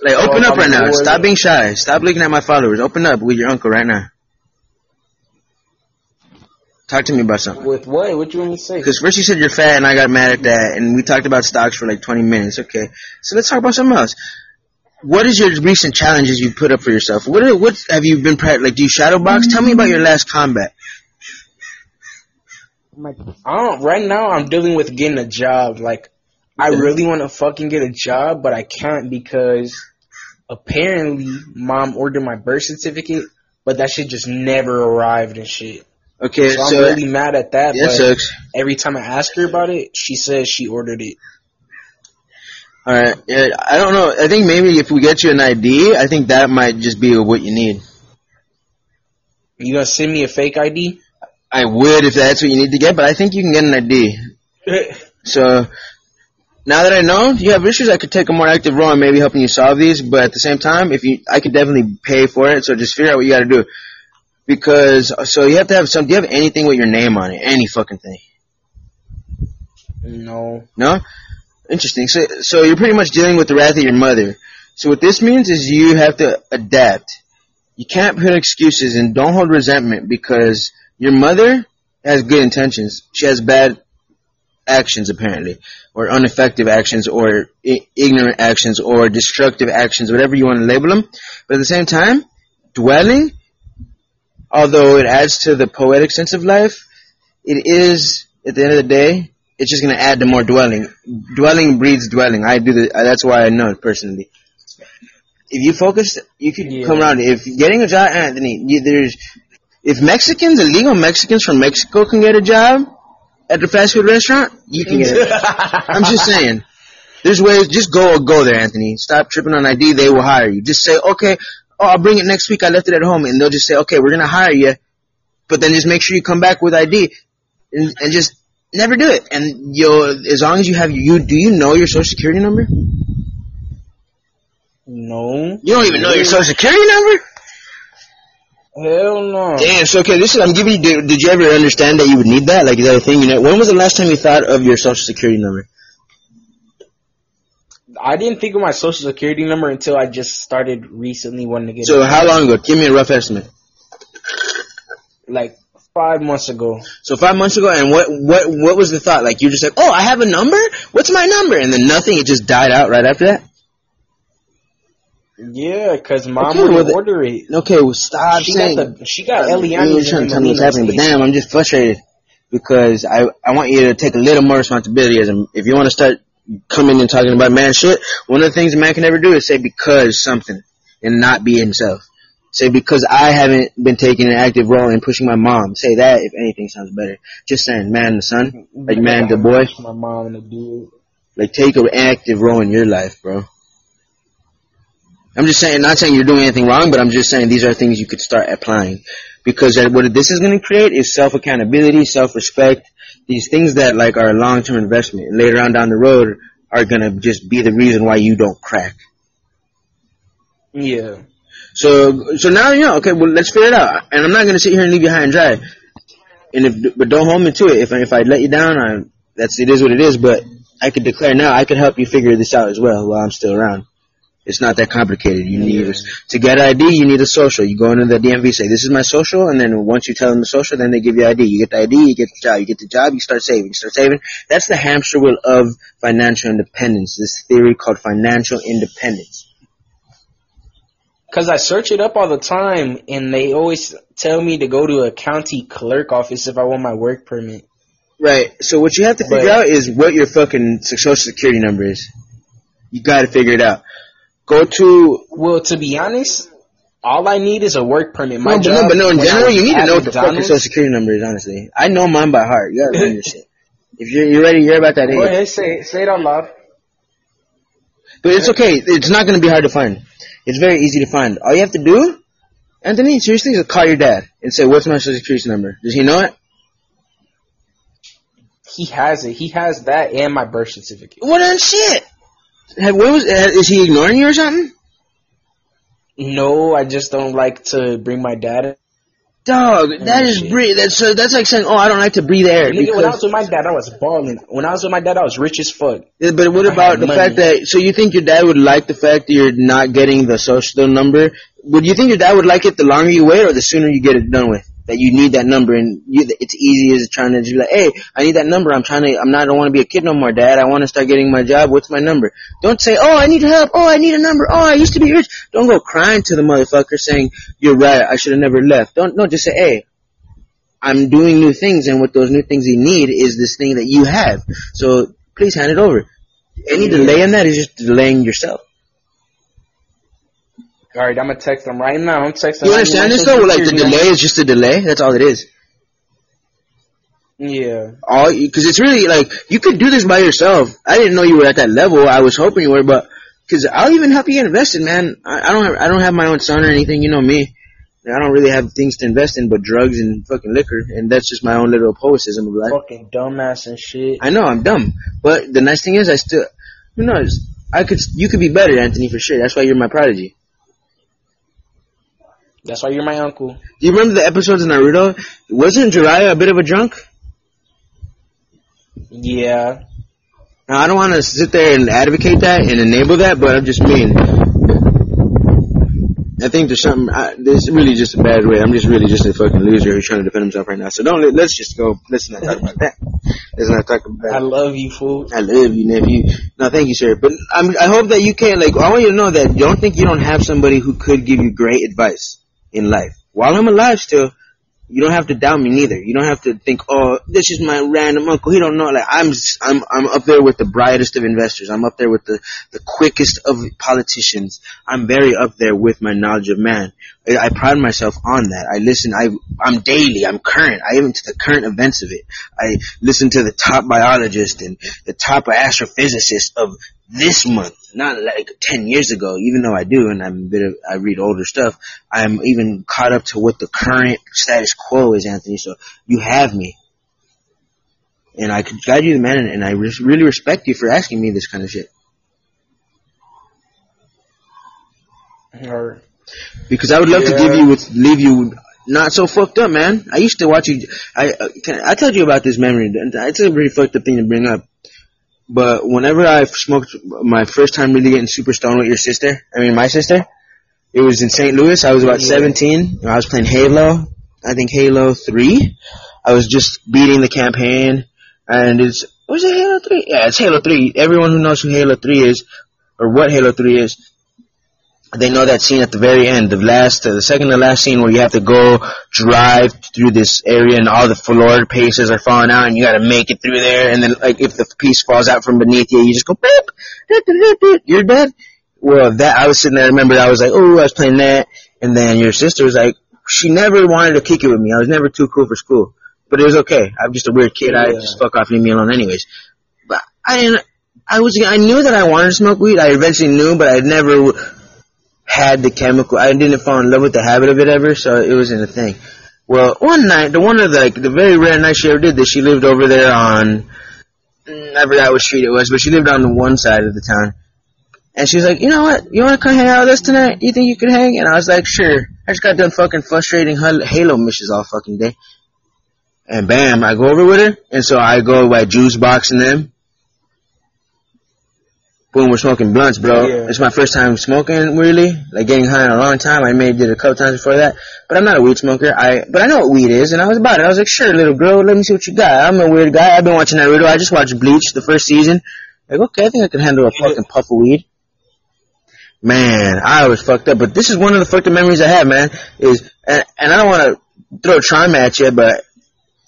Like, open Well, up right now. Stop being shy. Stop looking at my followers. Open up with your uncle right now. Talk to me about something. With what? What you want to say? Because first you said you're fat, and I got mad at that, and we talked about stocks for like 20 minutes. Okay, so let's talk about something else. What is your recent challenges you put up for yourself? What are, what have you been pra- like? Do you shadow box? Tell me about your last combat. I don't. Right now, I'm dealing with getting a job. Like, I really want to fucking get a job, but I can't because apparently mom ordered my birth certificate, but that shit just never arrived and shit. Okay, So, so, I'm really mad at that. that but sucks. every time I ask her about it, she says she ordered it. All right. Yeah, I don't know. I think maybe if we get you an ID, I think that might just be what you need. You gonna send me a fake ID? I would if that's what you need to get, but I think you can get an ID. So now that I know you have issues, I could take a more active role in maybe helping you solve these. But at the same time, if you, I could definitely pay for it. So just figure out what you got to do. Because so you have to have some. Do you have anything with your name on it? Any fucking thing? no. No. Interesting. So so you're pretty much dealing with the wrath of your mother. So what this means is you have to adapt. You can't put excuses and don't hold resentment because your mother has good intentions. She has bad actions apparently, or ineffective actions, or I- ignorant actions, or destructive actions, whatever you want to label them. But at the same time, dwelling, although it adds to the poetic sense of life, it is at the end of the day, it's just going to add to more dwelling. Dwelling breeds dwelling. I do the. That's why I know it personally. If you focus, you could Yeah. come around. If getting a job, eh, Anthony, you, there's if Mexicans, illegal Mexicans from Mexico can get a job at the fast food restaurant, you can get it. I'm just saying. There's ways. Just go go there, Anthony. Stop tripping on ID. They will hire you. Just say, okay, oh, I'll bring it next week. I left it at home, and they'll just say, okay, we're gonna hire you, but then just make sure you come back with ID, and, and just never do it. And you'll, as long as you have you, do you know your social security number? No. You don't even know your social security number. Hell no. Damn. So okay, this is I'm giving you. Did, did you ever understand that you would need that? Like, is that a thing? You know, when was the last time you thought of your social security number? I didn't think of my social security number until I just started recently wanting to get So it. how long ago? Give me a rough estimate. like five months ago. So five months ago, and what what what was the thought? Like you just like, oh, I have a number. What's my number? And then nothing. It just died out right after that. Yeah, cause mom Okay, would well, order it. Okay, well, stop She saying. got the she got Eliana. You're trying to tell me what's happening, but damn, I'm just frustrated because I I want you to take a little more responsibility. As a, if you want to start coming and talking about man shit, one of the things a man can never do is say because something and not be himself. Say because I haven't been taking an active role in pushing my mom. Say that if anything sounds better. Just saying, man the son, like man the boy. My mom and the dude. Like take an active role in your life, bro. I'm just saying, not saying you're doing anything wrong, but I'm just saying these are things you could start applying. Because what this is going to create is self accountability, self respect, these things that like are a long term investment. And later on down the road are going to just be the reason why you don't crack. Yeah. So, so now you know. Okay, well, let's figure it out. And I'm not going to sit here and leave you high and dry. And if, but don't hold me to it. If if I let you down, I, that's it is what it is. But I could declare now, I could help you figure this out as well while I'm still around. It's not that complicated. You need to get ID. You need a social. You go into the DMV, say this is my social, and then once you tell them the social, then they give you ID. You get the ID, you get the job. You get the job, you start saving. You start saving. That's the hamster wheel of financial independence. This theory called financial independence. Cause I search it up all the time, and they always tell me to go to a county clerk office if I want my work permit. Right. So what you have to figure But- out is what your fucking social security number is. You got to figure it out. Go to Well, to be honest, all I need is a work permit. My no, but job, no, but no. In general, you need to know what the fuck your social security number is. Honestly, I know mine by heart. You gotta learn your shit. If you're you're ready, you're about that age. Go ahead, say say it out loud. But it's okay. It's not going to be hard to find. It's very easy to find. All you have to do, Anthony, seriously, is call your dad and say, "What's my social security number?" Does he know it? He has it. He has that and my birth certificate. What on shit? Have, what was, uh, is he ignoring you or something? No, I just don't like to bring my dad. in. Dog, that Oh, breathe. That's so. That's like saying, "Oh, I don't like to breathe air." Nigga, when I was with my dad, I was balling. When I was with my dad, I was rich as fuck. Yeah, but what I about the money. fact that so you think your dad would like the fact that you're not getting the social number? Would you think your dad would like it the longer you wait or the sooner you get it done with? That you need that number and you, it's easy as trying to be like, hey, I need that number. I'm trying to. I'm not. I don't want to be a kid no more, Dad. I want to start getting my job. What's my number? Don't say, oh, I need help. Oh, I need a number. Oh, I used to be rich. Don't go crying to the motherfucker saying you're right. I should have never left. Don't. No, just say, hey, I'm doing new things, and what those new things you need is this thing that you have. So please hand it over. Any delay in that is just delaying yourself. All right, I'm gonna text him right now. I'm texting. You understand this though? Like the delay is just a delay. That's all it is. Yeah. All because it's really like you could do this by yourself. I didn't know you were at that level. I was hoping you were, but because I'll even help you get invested, man. I, I don't have I don't have my own son or anything. You know me. I don't really have things to invest in but drugs and fucking liquor, and that's just my own little poeticism of life. Fucking dumbass and shit. I know I'm dumb, but the nice thing is I still who knows. I could you could be better, Anthony, for sure. That's why you're my prodigy. That's why you're my uncle. Do you remember the episodes of Naruto? Wasn't Jiraiya a bit of a drunk? Yeah. Now, I don't want to sit there and advocate that and enable that, but I'm just mean. I think there's something. I, this is really just a bad way. I'm just really just a fucking loser who's trying to defend himself right now. So don't. let- Let's just go. Let's not talk about that. Let's not talk about. I love you, fool. I love you, nephew. No, thank you, sir. But I'm, I hope that you can, like, I want you to know that don't think you don't have somebody who could give you great advice in life. While I'm alive still, you don't have to doubt me neither. You don't have to think, oh, this is my random uncle. He don't know. Like, I'm, I'm, I'm up there with the brightest of investors. I'm up there with the, the quickest of politicians. I'm very up there with my knowledge of man. I, I pride myself on that. I listen, I, I'm daily, I'm current. I even to the current events of it. I listen to the top biologist and the top astrophysicist of this month, not like 10 years ago, even though I do, and I'm a bit of, I read older stuff, I'm even caught up to what the current status quo is, Anthony, so you have me. And I could guide you, the man, and, I res- really respect you for asking me this kind of shit. Or Because I would love to give you with leave you not so fucked up, man. I used to watch you. I uh, can, I told you about this memory. and It's a pretty fucked up thing to bring up. But whenever I smoked my first time really getting super stoned with your sister, I mean my sister, it was in St. Louis. I was about Yeah. 17. I was playing Halo. I think Halo 3. I was just beating the campaign, and it's was it Halo 3? Yeah, it's Halo 3. Everyone who knows who Halo 3 is, or what Halo 3 is, they know that scene at the very end, the last, uh, the second to last scene where you have to go drive through this area and all the floor pieces are falling out and you gotta make it through there and then like if the piece falls out from beneath you, you just go beep, you're dead. Well, that, I was sitting there, I remember I was like, oh, I was playing that and then your sister was like, she never wanted to kick it with me. I was never too cool for school. But it was okay. I'm just a weird kid. I just fuck off leave me alone anyways. But I didn't, I was, I knew that I wanted to smoke weed. I eventually knew, but I never had the chemical. I didn't fall in love with the habit of it ever, so it wasn't a thing. Well, one night, the one of the, like, the very rare night she ever did this, she lived over there on, mm, I forgot what street it was, but she lived on the one side of the town. And she was like, you know what? You want to come hang out with us tonight? You think you could hang? And I was like, sure. I just got done fucking frustrating Halo missions all fucking day. And bam, I go over with her, and so I go by juice boxing them. Boom, we're smoking blunts, bro. Yeah. It's my first time smoking, really. Like getting high in a long time. I maybe did it a couple times before that. But I'm not a weed smoker. I, but I know what weed is, and I was about it. I was like, sure, little girl, let me see what you got. I'm a weird guy. I've been watching Naruto. I just watched Bleach, the first season. Like, okay, I think I can handle a fucking puff of weed. Man, I was fucked up, but this is one of the fucked up memories I have, man. Is, and, and I don't want to throw trauma at you, but,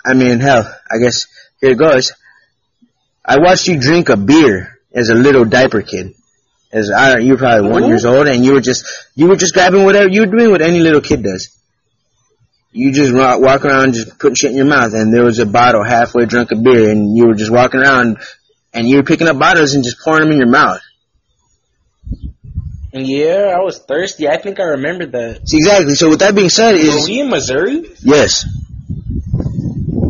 I mean, hell, I guess, here it goes. I watched you drink a beer as a little diaper kid. As I don't, you were probably one What? years old, and you were just you were just grabbing whatever you were doing what any little kid does. You just wa- walk around just putting shit in your mouth, and there was a bottle halfway drunk of beer, and you were just walking around, and you were picking up bottles and just pouring them in your mouth. Yeah, I was thirsty. I think I remember that. See, exactly. So with that being said, Were is we in Missouri? yes,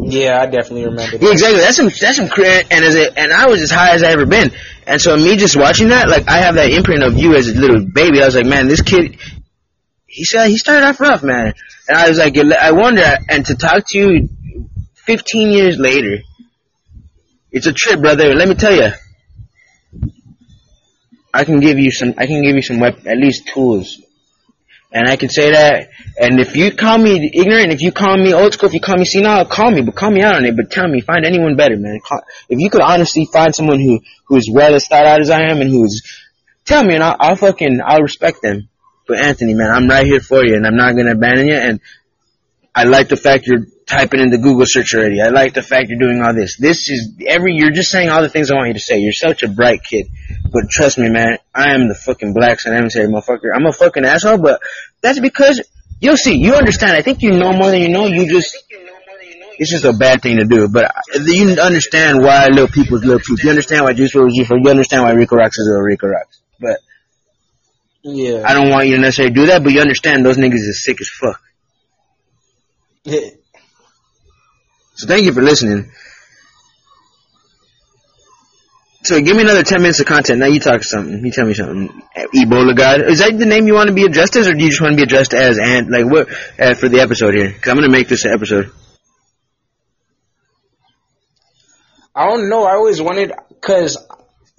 Yeah, I definitely remember Yeah, that. exactly. That's some that's some cra and as a, and I was as high as I ever been. And so me just watching that, like I have that imprint of you as a little baby. I was like, man, this kid, he said he started off rough, man. And I was like, I wonder. And to talk to you, 15 years later, it's a trip, brother. Let me tell you. I can give you some. I can give you some wep- at least tools, and I can say that. And if you call me ignorant, if you call me old school, if you call me senile, call me, but call me out on it. But tell me, find anyone better, man. If you could honestly find someone who who is well as thought out as I am, and who's tell me, and I'll, I'll fucking I'll respect them. But Anthony, man, I'm right here for you, and I'm not gonna abandon you. And I like the fact you're typing in the Google search already. I like the fact you're doing all this. This is every. You're just saying all the things I want you to say. You're such a bright kid. But trust me, man, I am the fucking black son emissary, motherfucker. I'm a fucking asshole, but that's because you'll see. You understand. I think you know more than you know. You just. It's just a bad thing to do, but you understand why little people's little people. You understand why Juice is Juice You understand why Rico Rocks is a Rico Rocks. But Yeah. I don't want you to necessarily do that, but you understand those niggas is sick as fuck. So thank you for listening. So give me another 10 minutes of content. Now you talk something. You tell me something. Ebola God. Is that the name you want to be addressed as, or do you just want to be addressed as, and, like, what, uh, for the episode here? Cause I'm gonna make this an episode. I don't know. I always wanted, cause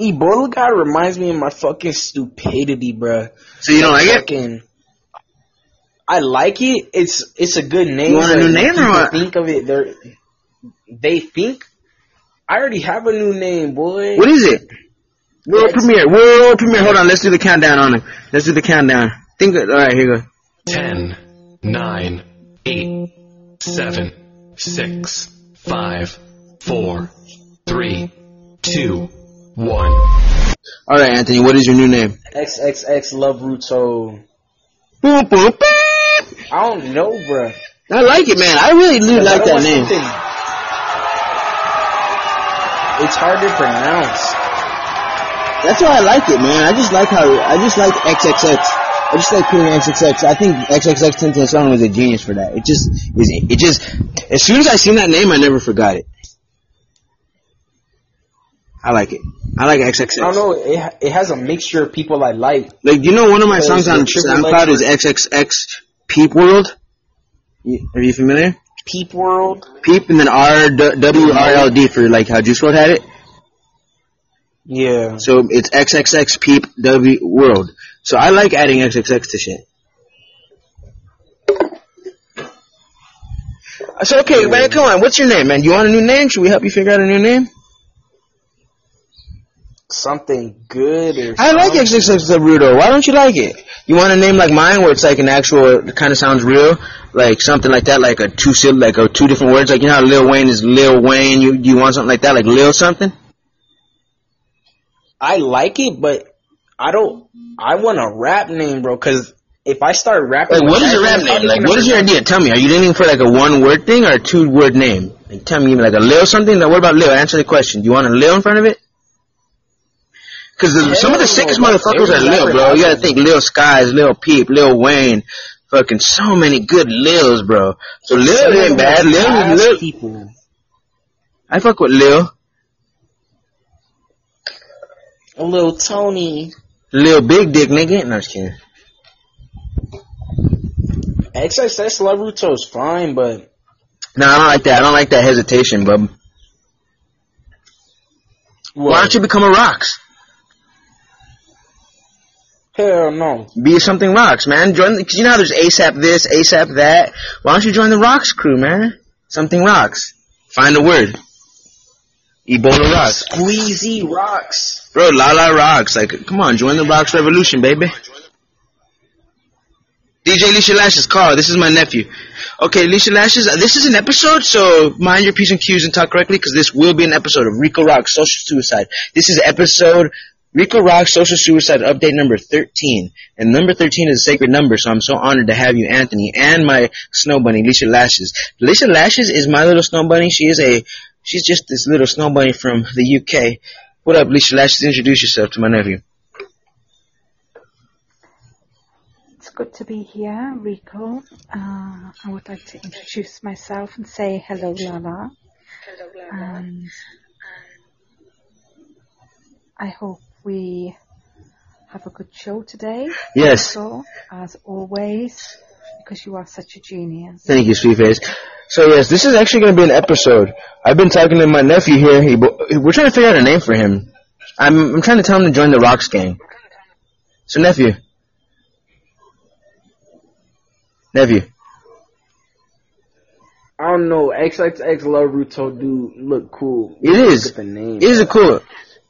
Ebola God reminds me of my fucking stupidity, bruh. So you don't like it? I like it. It's it's a good name. You want a new name or what? Think of it. They they think. I already have a new name, boy. What is it? World It's- premiere. World premiere. Hold on. Let's do the countdown on it. Let's do the countdown. Think. Of, all right. Here you go. 10, 9, 8, 7, 6, 5, 4, 3, 2, 1. All right, Anthony. What is your new name? XXX Love Ruto. Boom, boom, beep. I don't know, bruh. I like it, man. I really do like that name. something- It's hard to pronounce. That's why I like it, man. I just like how I just like XXX. I just like putting XXX. I think XXX Tentacion was a genius for that. It just is. It just as soon as I seen that name, I never forgot it. I like it. I like XXX. I don't know. It it has a mixture of people I like. Like, you know, one of my songs on the Triple SoundCloud is XXX Peep World. Are you familiar? Peep World. Peep and then R W R L D for like how Juice WRLD had it. Yeah. So it's XXX Peep W World. So I like adding XXX to shit. So okay, man, come on. What's your name, man? Do you want a new name? Should we help you figure out a new name? Something good or I like something. XXX Rudo. Why don't you like it? You want a name like mine where it's like an actual, it kind of sounds real, like something like that, like a two syll- like a two different words. Like you know how Lil Wayne is Lil Wayne. You you want something like that, like Lil something? I like it, but I don't. I want a rap name, bro. Because if I start rapping, Like what is your rap name? Like what is your idea? Tell me. Are you aiming for like a one word thing or a two word name? Like, tell me like a Lil something. Like, what about Lil? Answer the question. Do you want a Lil in front of it? Because some of the sickest motherfuckers are every Lil, bro. You gotta think Lil Skies, Lil Peep, Lil Wayne. Fucking so many good Lils, bro. So Lil Some ain't bad. Lil, fast Lil, people. I fuck with Lil. A little Tony. Lil Big Dick, nigga. No, I'm just kidding. XXX Laruto is fine, but No, I don't like that. I don't like that hesitation, bub. Why don't you become a Rocks? Hell no. Be something Rocks, man. Join, cause you know how there's ASAP this, ASAP that. Why don't you join the Rocks crew, man? Something Rocks. Find a word. Ebola Rocks. Squeezy rocks. Bro, La La Rocks. Like, come on, join the Rocks revolution, baby. DJ Alicia Lashes, Carl, this is my nephew. Okay, Alicia Lashes, uh, this is an episode, so mind your P's and Q's and talk correctly, because this will be an episode of Rico Rock Social Suicide. This is episode Rico Rock Social Suicide update number 13. And number 13 is a sacred number, so I'm so honored to have you, Anthony, and my snow bunny, Alicia Lashes. Alicia Lashes is my little snow bunny. She is a, she's just this little snow bunny from the UK. What up, Alicia Lashes? Introduce yourself to my nephew. It's good to be here, Rico. Uh, I would like to introduce myself and say hello, Lala. Hello, Lala. And I hope we have a good show today. Yes. So, as always, because you are such a genius. Thank you, Sweetface. So yes, this is actually going to be an episode. I've been talking to my nephew here. He, we're trying to figure out a name for him. I'm, I'm trying to tell him to join the Rocks gang. So nephew. Nephew. I don't know. XXX Laruto do look cool. It is. Look at the name. It is a cool.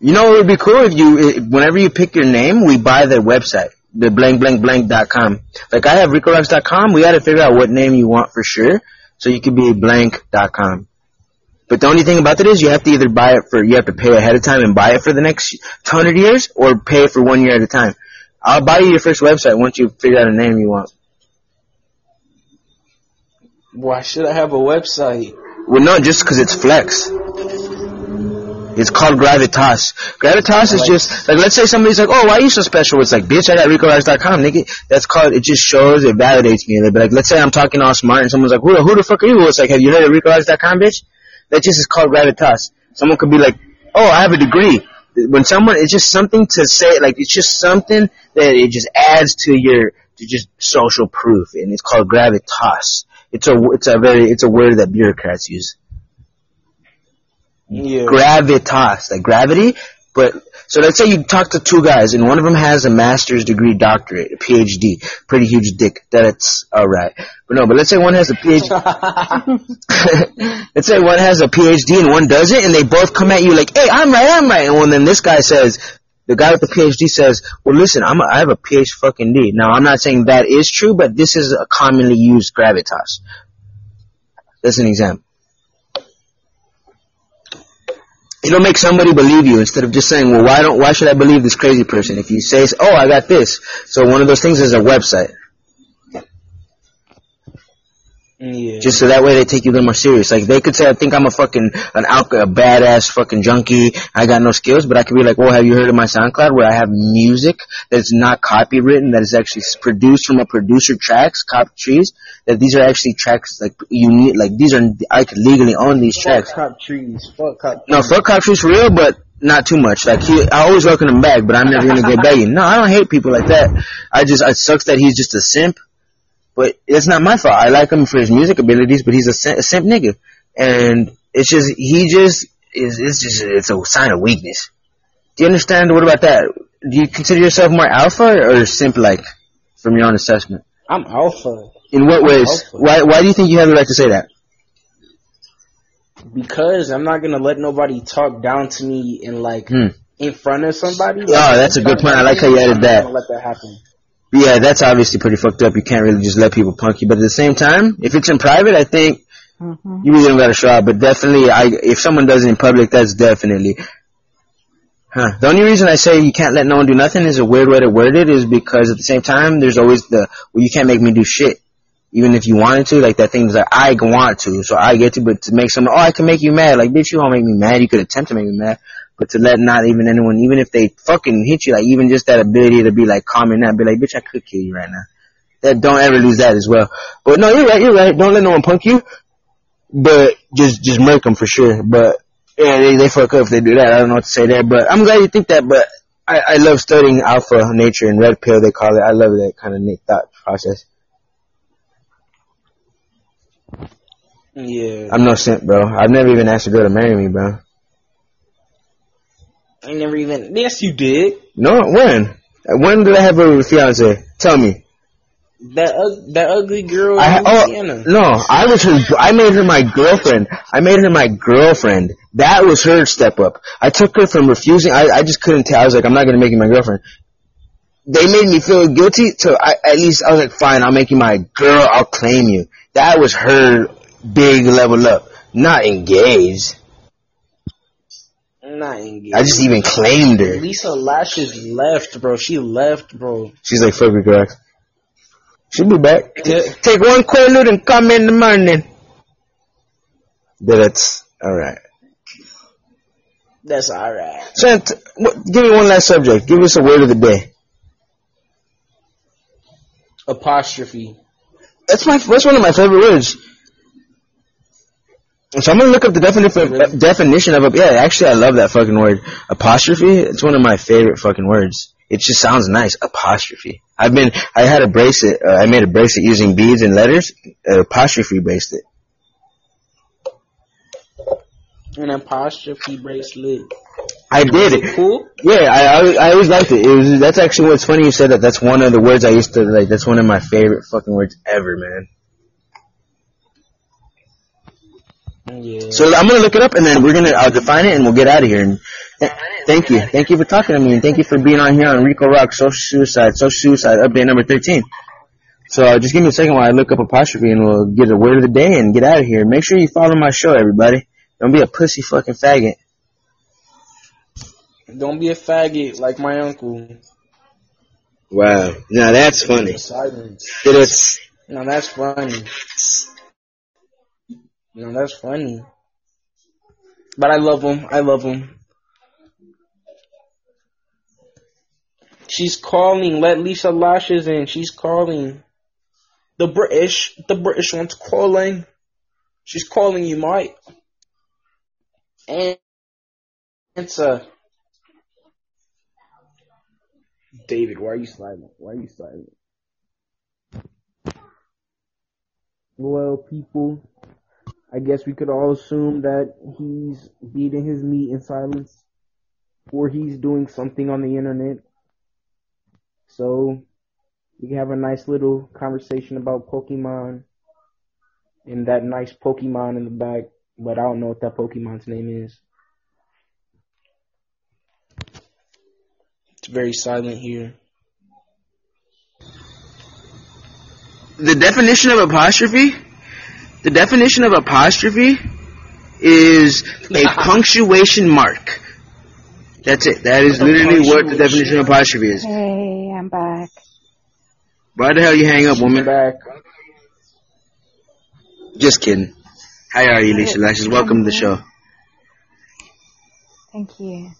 You know, it would be cool if you, whenever you pick your name, we buy their website, the blank blank blank dot com. Like I have dot com. We got to figure out what name you want for sure, so you could be blank dot com. But the only thing about it is you have to either buy it for, you have to pay ahead of time and buy it for the next hundred years, or pay for one year at a time. I'll buy you your first website once you figure out a name you want. Why should I have a website? Well, no, just because it's flex. It's called gravitas. Gravitas is just like let's say somebody's like, "Oh, why are you so special?" It's like, "Bitch, I got RicoRocks.com, nigga." That's called. It just shows. It validates me. Be like, let's say I'm talking all smart, and someone's like, "Who, the- who the fuck are you?" It's like, "Have you heard of RicoRocks.com, bitch?" That just is called gravitas. Someone could be like, "Oh, I have a degree." When someone, it's just something to say. Like it's just something that it just adds to your to just social proof, and it's called gravitas. It's a it's a very it's a word that bureaucrats use Yeah. gravitas, like gravity. But so let's say you talk to two guys, and one of them has a master's degree, doctorate, a PhD, pretty huge dick. That's all right. But no, but let's say one has a PhD. let's say one has a PhD and one doesn't, and they both come at you like, "Hey, I'm right, I'm right." And when then this guy says, the guy with the PhD says, "Well, listen, I'm a, I have a PhD fucking D." Now, I'm not saying that is true, but this is a commonly used gravitas. That's an example. It'll make somebody believe you instead of just saying, "Well, why don't why should I believe this crazy person?" If you say, "Oh, I got this," so one of those things is a website, yeah. just so that way they take you a little more serious. Like they could say, "I think I'm a fucking an alco- a badass fucking junkie. I got no skills," but I could be like, "Well, have you heard of my SoundCloud where I have music that's not copywritten, that is actually produced from a producer tracks, cop trees? That these are actually tracks like you need, like these are I could legally own these tracks." cop trees. Fuck cop No, fuck cop trees for real, but not too much. Like he, I always welcome him back, but I'm never gonna go begging. No, I don't hate people like that. I just, it sucks that he's just a simp. But it's not my fault. I like him for his music abilities, but he's a, sim- a simp nigga, and it's just he just is. It's just it's a sign of weakness. Do you understand? What about that? Do you consider yourself more alpha or simp like, from your own assessment? I'm alpha In what ways? alpha. Why Why do you think you have the right to say that? because I'm not gonna let nobody talk down to me and like Hmm. in front of somebody. Oh, that's a good point. I like how you added I'm that. gonna let that happen. Yeah, that's obviously pretty fucked up. You can't really just let people punk you. But at the same time, if it's in private, I think hmm you really don't got a shot. But definitely, I if someone does it in public, that's definitely. Huh. The only reason I say you can't let no one do nothing is a weird way to word it is because at the same time, there's always the, well, you can't make me do shit. Even if you wanted to, like that thing's like, I want to, so I get to, but to make someone, oh, I can make you mad. Like, bitch, you won't make me mad. You could attempt to make me mad. But to let not even anyone, even if they fucking hit you, like even just that ability to be like calm and not be like, bitch, I could kill you right now. That don't ever lose that as well. But no, you're right, you're right. Don't let no one punk you. But just, just murk them for sure. But yeah, they, they fuck up if they do that. I don't know what to say there. But I'm glad you think that. But I, I love studying alpha nature and red pill. They call it. I love that kind of neat thought process. Yeah, I'm no simp, bro. I've never even asked a girl to marry me, bro. I never even. Yes, you did. No, when? When did I have a fiance? Tell me. That ug- that ugly girl I in oh no, I was her. I made her my girlfriend. I made her my girlfriend. That was her step up. I took her from refusing. I I just couldn't tell. I was like, I'm not gonna make you my girlfriend. They made me feel guilty. So I at least I was like, fine, I'll make you my girl. I'll claim you. That was her big level up. Not engaged. Not engaged. I just even claimed her. Lisa Lashes left, bro. She left, bro. She's like, fuck Rico Rock. She'll be back. Yeah. Take one quaalude and come in the morning. That's alright. That's alright. What, give me one last subject. Give us a word of the day. Apostrophe. That's my that's one of my favorite words. So I'm gonna look up the definition Really? definition of a yeah. Actually, I love that fucking word apostrophe. It's one of my favorite fucking words. It just sounds nice. Apostrophe. I've been I had a bracelet. Uh, I made a bracelet using beads and letters. Uh, apostrophe bracelet. An apostrophe bracelet. I did it. Cool. Yeah, I, I always- I always liked it. It was that's actually what's funny. You said that. That's one of the words I used to like. That's one of my favorite fucking words ever, man. Yeah. So I'm gonna look it up and then we're gonna I'll define it and we'll get out of here. And th- thank you, thank you for talking to me and thank you for being on here on Rico Rock Social Suicide Social Suicide update number 13. So uh, just give me a second while I look up apostrophe and we'll get a word of the day and get out of here. Make sure you follow my show, everybody. Don't be a pussy fucking faggot. Don't be a faggot like my uncle. Wow, now that's funny. Silence. It's No, that's funny. No, that's funny. But I love him. I love him. She's calling. Let Lisa Lashes in. She's calling. The British. The British one's calling. She's calling you, Mike. And answer. David, why are you silent? Why are you silent? Well, people, I guess we could all assume that he's eating his meat in silence, or he's doing something on the internet. So, we can have a nice little conversation about Pokemon, and that nice Pokemon in the back, but I don't know what that Pokemon's name is. It's very silent here. the definition of apostrophe. The definition of apostrophe is a punctuation mark. That's it. That is literally what the definition of apostrophe is. Hey, I'm back. Why the hell you hang up, woman? Back. Just kidding. How are you, Lisa Lashes? Welcome to the show. Thank you.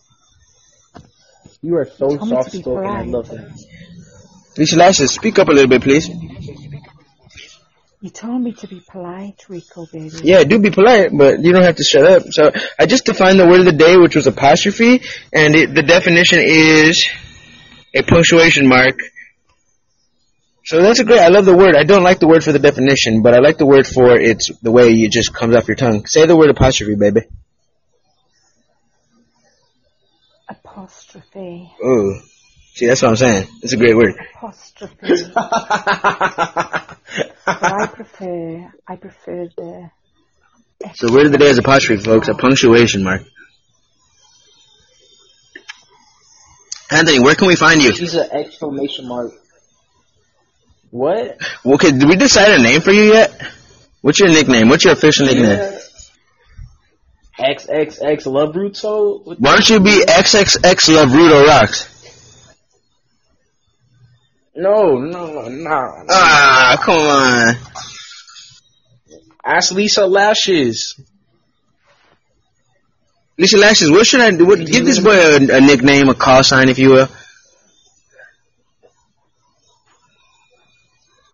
You are so Tell me to soft be spoken. I love that. Lisa Lashes, speak up a little bit, please. You told me to be polite, Rico, baby. Yeah, do be polite, but you don't have to shut up. So I just defined the word of the day, which was apostrophe, and it, the definition is a punctuation mark. So that's a great. I love the word. I don't like the word for the definition, but I like the word for it's the way it just comes off your tongue. Say the word apostrophe, baby. Apostrophe. Ooh, see, that's what I'm saying. It's a great word. Apostrophe. but I prefer, I prefer the So the word of the day is apostrophe, folks. A punctuation mark. Anthony, where can we find you? She's an exclamation mark. What? Okay, did we decide a name for you yet? What's your nickname? What's your official nickname? XXX Love Ruto? What Why don't you be XXX Love Rudo Rocks? No, no, no. Ah, come on. Ask Lisa Lashes. Lisa Lashes, what should I do? What, give this boy a, a nickname, a call sign, if you will.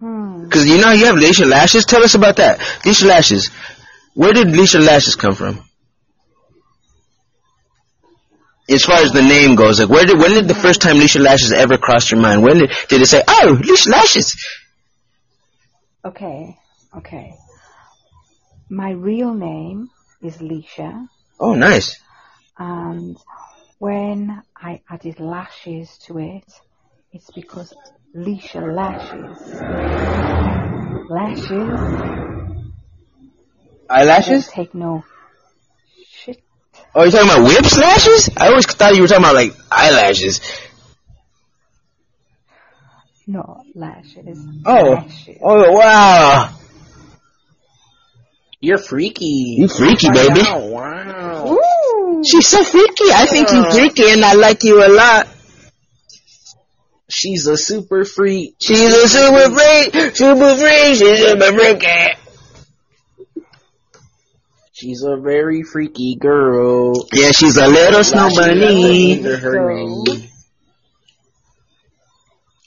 Hmm. Because you know you have Lisa Lashes. Tell us about that. Lisa Lashes. Where did Lisa Lashes come from? As far as the name goes, like where did when did the first time Lisa Lashes ever cross your mind? When did, did it say, "Oh, Lisa Lashes"? Okay, okay. My real name is Leisha, Oh, nice. and when I added lashes to it, it's because Leisha lashes. Lashes. Eyelashes? Take no. Oh, you're talking about whip lashes? I always thought you were talking about like eyelashes. No, lashes. Oh. Lashes. Oh, wow. You're freaky. You freaky, baby. Wow, wow. Ooh. She's so freaky. I think you're freaky, and I like you a lot. She's a super freak. She's a super freak, super freak, she's a super freaky. She's a very freaky girl. Yeah, she's a little snow bunny. Under her name.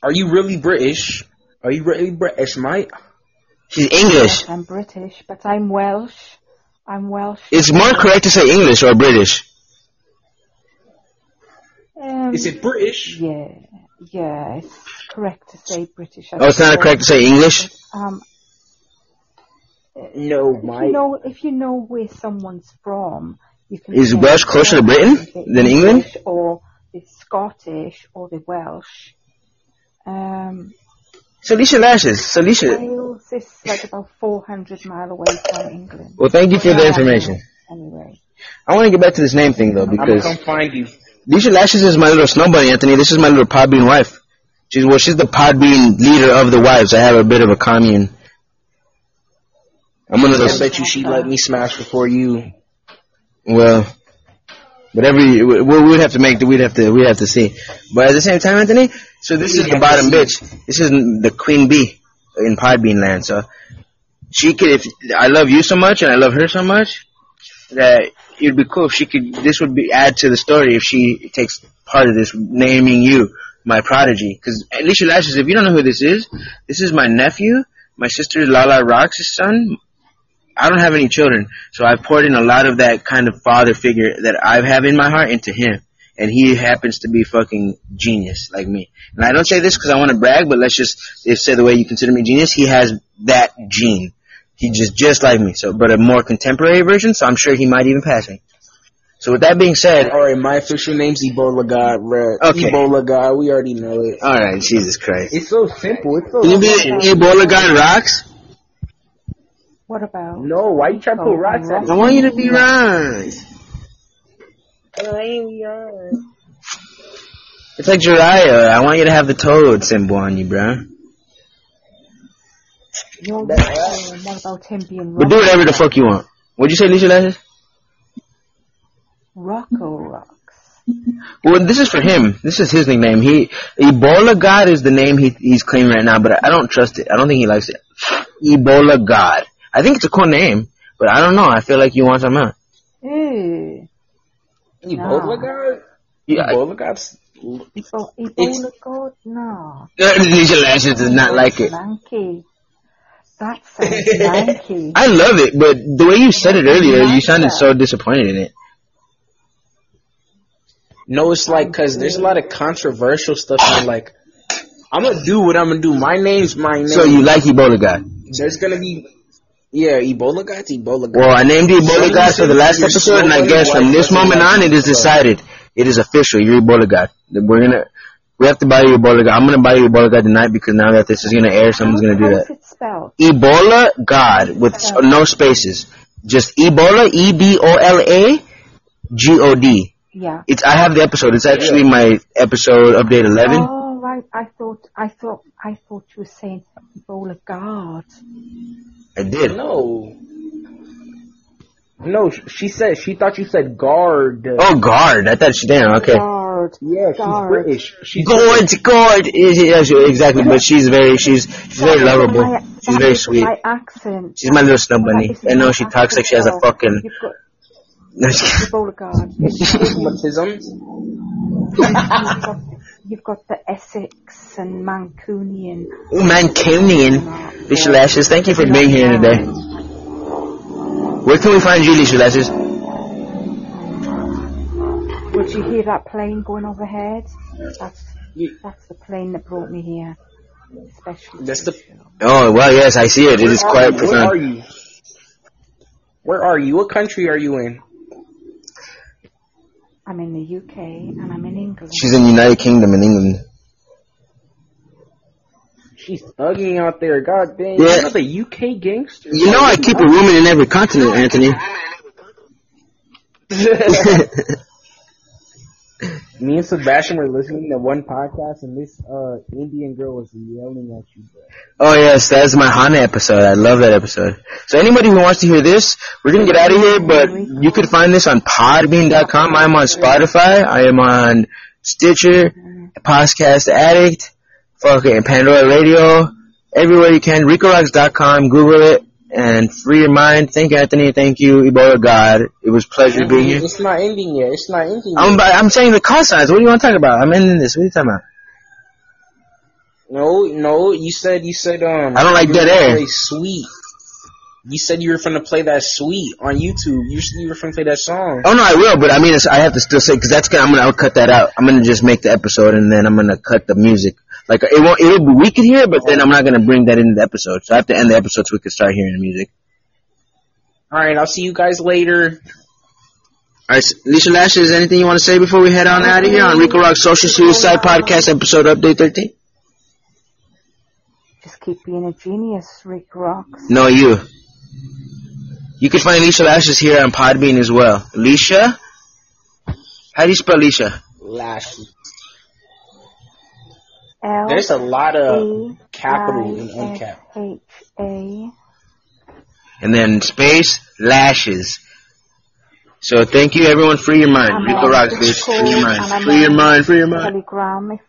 Are you really British? Are you really British, mate? She's English. Yes, I'm British, but I'm Welsh. I'm Welsh. It's more correct to say English or British. Um, Is it British? Yeah, yeah, it's correct to say British. I Oh, it's not correct to say English? Um, No, if you know, if you know where someone's from, you can. Is Welsh closer to Britain than England? English Or the Scottish or the Welsh. Um, So Alicia Lashes. So Alicia. Wales is like about 400 mile away from England. Well, thank you for the information. Anyway, I want to get back to this name thing though, because. I'm gonna find you. Alicia Lashes is my little snow bunny, Anthony. This is my little Podbean wife. She's well, she's the Podbean leader of the wives. I have a bit of a commune. I'm one of I those. bet you she let me smash before you. Well, whatever you, we we would have to make, we'd have to, we'd have to see. But at the same time, Anthony, so this is We'd the bottom bitch. This is the queen bee in Podbean land. So she could, if I love you so much and I love her so much, that it'd be cool if she could. This would be add to the story if she takes part of this naming you my prodigy. Because Alicia Lashes, if you don't know who this is, this is my nephew, my sister Lala Rox's son. I don't have any children, so I've poured in a lot of that kind of father figure that I have in my heart into him. And he happens to be fucking genius like me. And I don't say this because I want to brag, but let's just if say the way you consider me genius, he has that gene. He just just like me. So, but a more contemporary version. So I'm sure he might even pass me. So with that being said, All right, my official name's Ebola God, Red. Okay. Ebola God, we already know it. all right, Jesus Christ. It's so simple. It's so Can you be. Ebola God rocks? What about? No, why you trying to put rocks at I want you to be rocks. me? It's like Jiraiya. I want you to have the toad symbol on you, bro. You're right. What about him being But do whatever the fuck you want. What'd you say, Alicia Lashes? Rocco Rocks? Well, this is for him. This is his nickname. He Ebola God is the name he he's claiming right now, but I don't trust it. I don't think he likes it. Ebola God. I think it's a cool name, but I don't know. I feel like you want something else. Ew. Ebola God? Yeah, Ebola God's Ebo- Ebola God? No. Alicia Lashes does not like it. Lanky. That sounds lanky. I love it, but the way you said it earlier, you sounded so disappointed in it. No, it's like because there's a lot of controversial stuff. And like, I'm gonna do what I'm gonna do. My name's my name. So you like Ebola God? there's gonna be, yeah, Ebola God's Ebola God. Well, I named you Ebola God for the last episode, and I guess from this moment on, it is decided. It is official. You're Ebola God. We're gonna, we have to buy you Ebola God. I'm gonna buy you Ebola God tonight because now that this is gonna air, someone's gonna do that. that. is it spelled? Ebola God with no spaces. Just Ebola, E B O L A G O D. Yeah. It's I have the episode. It's actually my episode update eleven. Oh right. I thought I thought I thought you were saying Ebola of guard. I did. No. No, she said she thought you said guard. Oh, guard. I thought she damn okay. Guard. yeah, she's guard. British. She's Guard, guard. Is it- yes, exactly. But she's very, she's, she's very lovable. my- She's very sweet. My accent. She's my little snub bunny. I know she talks like she has a fucking. You've got No, she- the bowl of guard. Stigmatism. you've, got, the Essex and Mancunian. Ooh, Mancunian. Lisha Lashes, thank you for being here today. Where can we find you, Lisha Lashes? Would you hear that plane going overhead? That's that's the plane that brought me here. Especially. That's the. Oh, well, yes, I see it. It is quite you? Where are profound. you? Where are you? What country are you in? I'm in the UK and I'm in England. She's in the United Kingdom in England. She's thugging out there. God dang. Yeah. You're not the UK gangster. You know I keep a woman in every continent, Anthony. Me and Sebastian were listening to one podcast, and this uh Indian girl was yelling at you. Bro. Oh yes, that's my Hana episode. I love that episode. So anybody who wants to hear this, we're gonna get out of here, but you could find this on podbean.com. I am on Spotify. I am on Stitcher, Podcast Addict, fucking Pandora Radio, everywhere you can. RicoRocks.com, Google it, and free your mind. Thank you, Anthony. Thank you, Ebola God. It was a pleasure being here. It's not ending yet. It's not ending yet. I'm, I'm saying the call signs. What do you want to talk about? I'm ending this. What are you talking about? No, no. You said you said um. I don't like you were dead gonna air. Sweet. You said you were finna play that sweet on YouTube. You said you were finna play that song. Oh no, I will, but I mean, it's, I have to still say because that's gonna. I'm gonna I'll cut that out. I'm gonna just make the episode and then I'm gonna cut the music. Like it won't. It'll be we can hear it, but then I'm not gonna bring that into the episode. So I have to end the episode so we can start hearing the music. All right, I'll see you guys later. All right, Lisa Lashes, anything you want to say before we head on out of here on Rico Rock Social Suicide Podcast episode update 13? Just keep being a genius, Rick Rocks. No, you. You can find Lisa Lashes here on Podbean as well. Lisha? How do you spell Lisha? Lashley. L There's a lot of capital in I uncap. S H A. and then space lashes. So thank you everyone. Free your mind. Rico on Rocks, bitch. Free your mind. Free your mind. Free your mind. Telegram if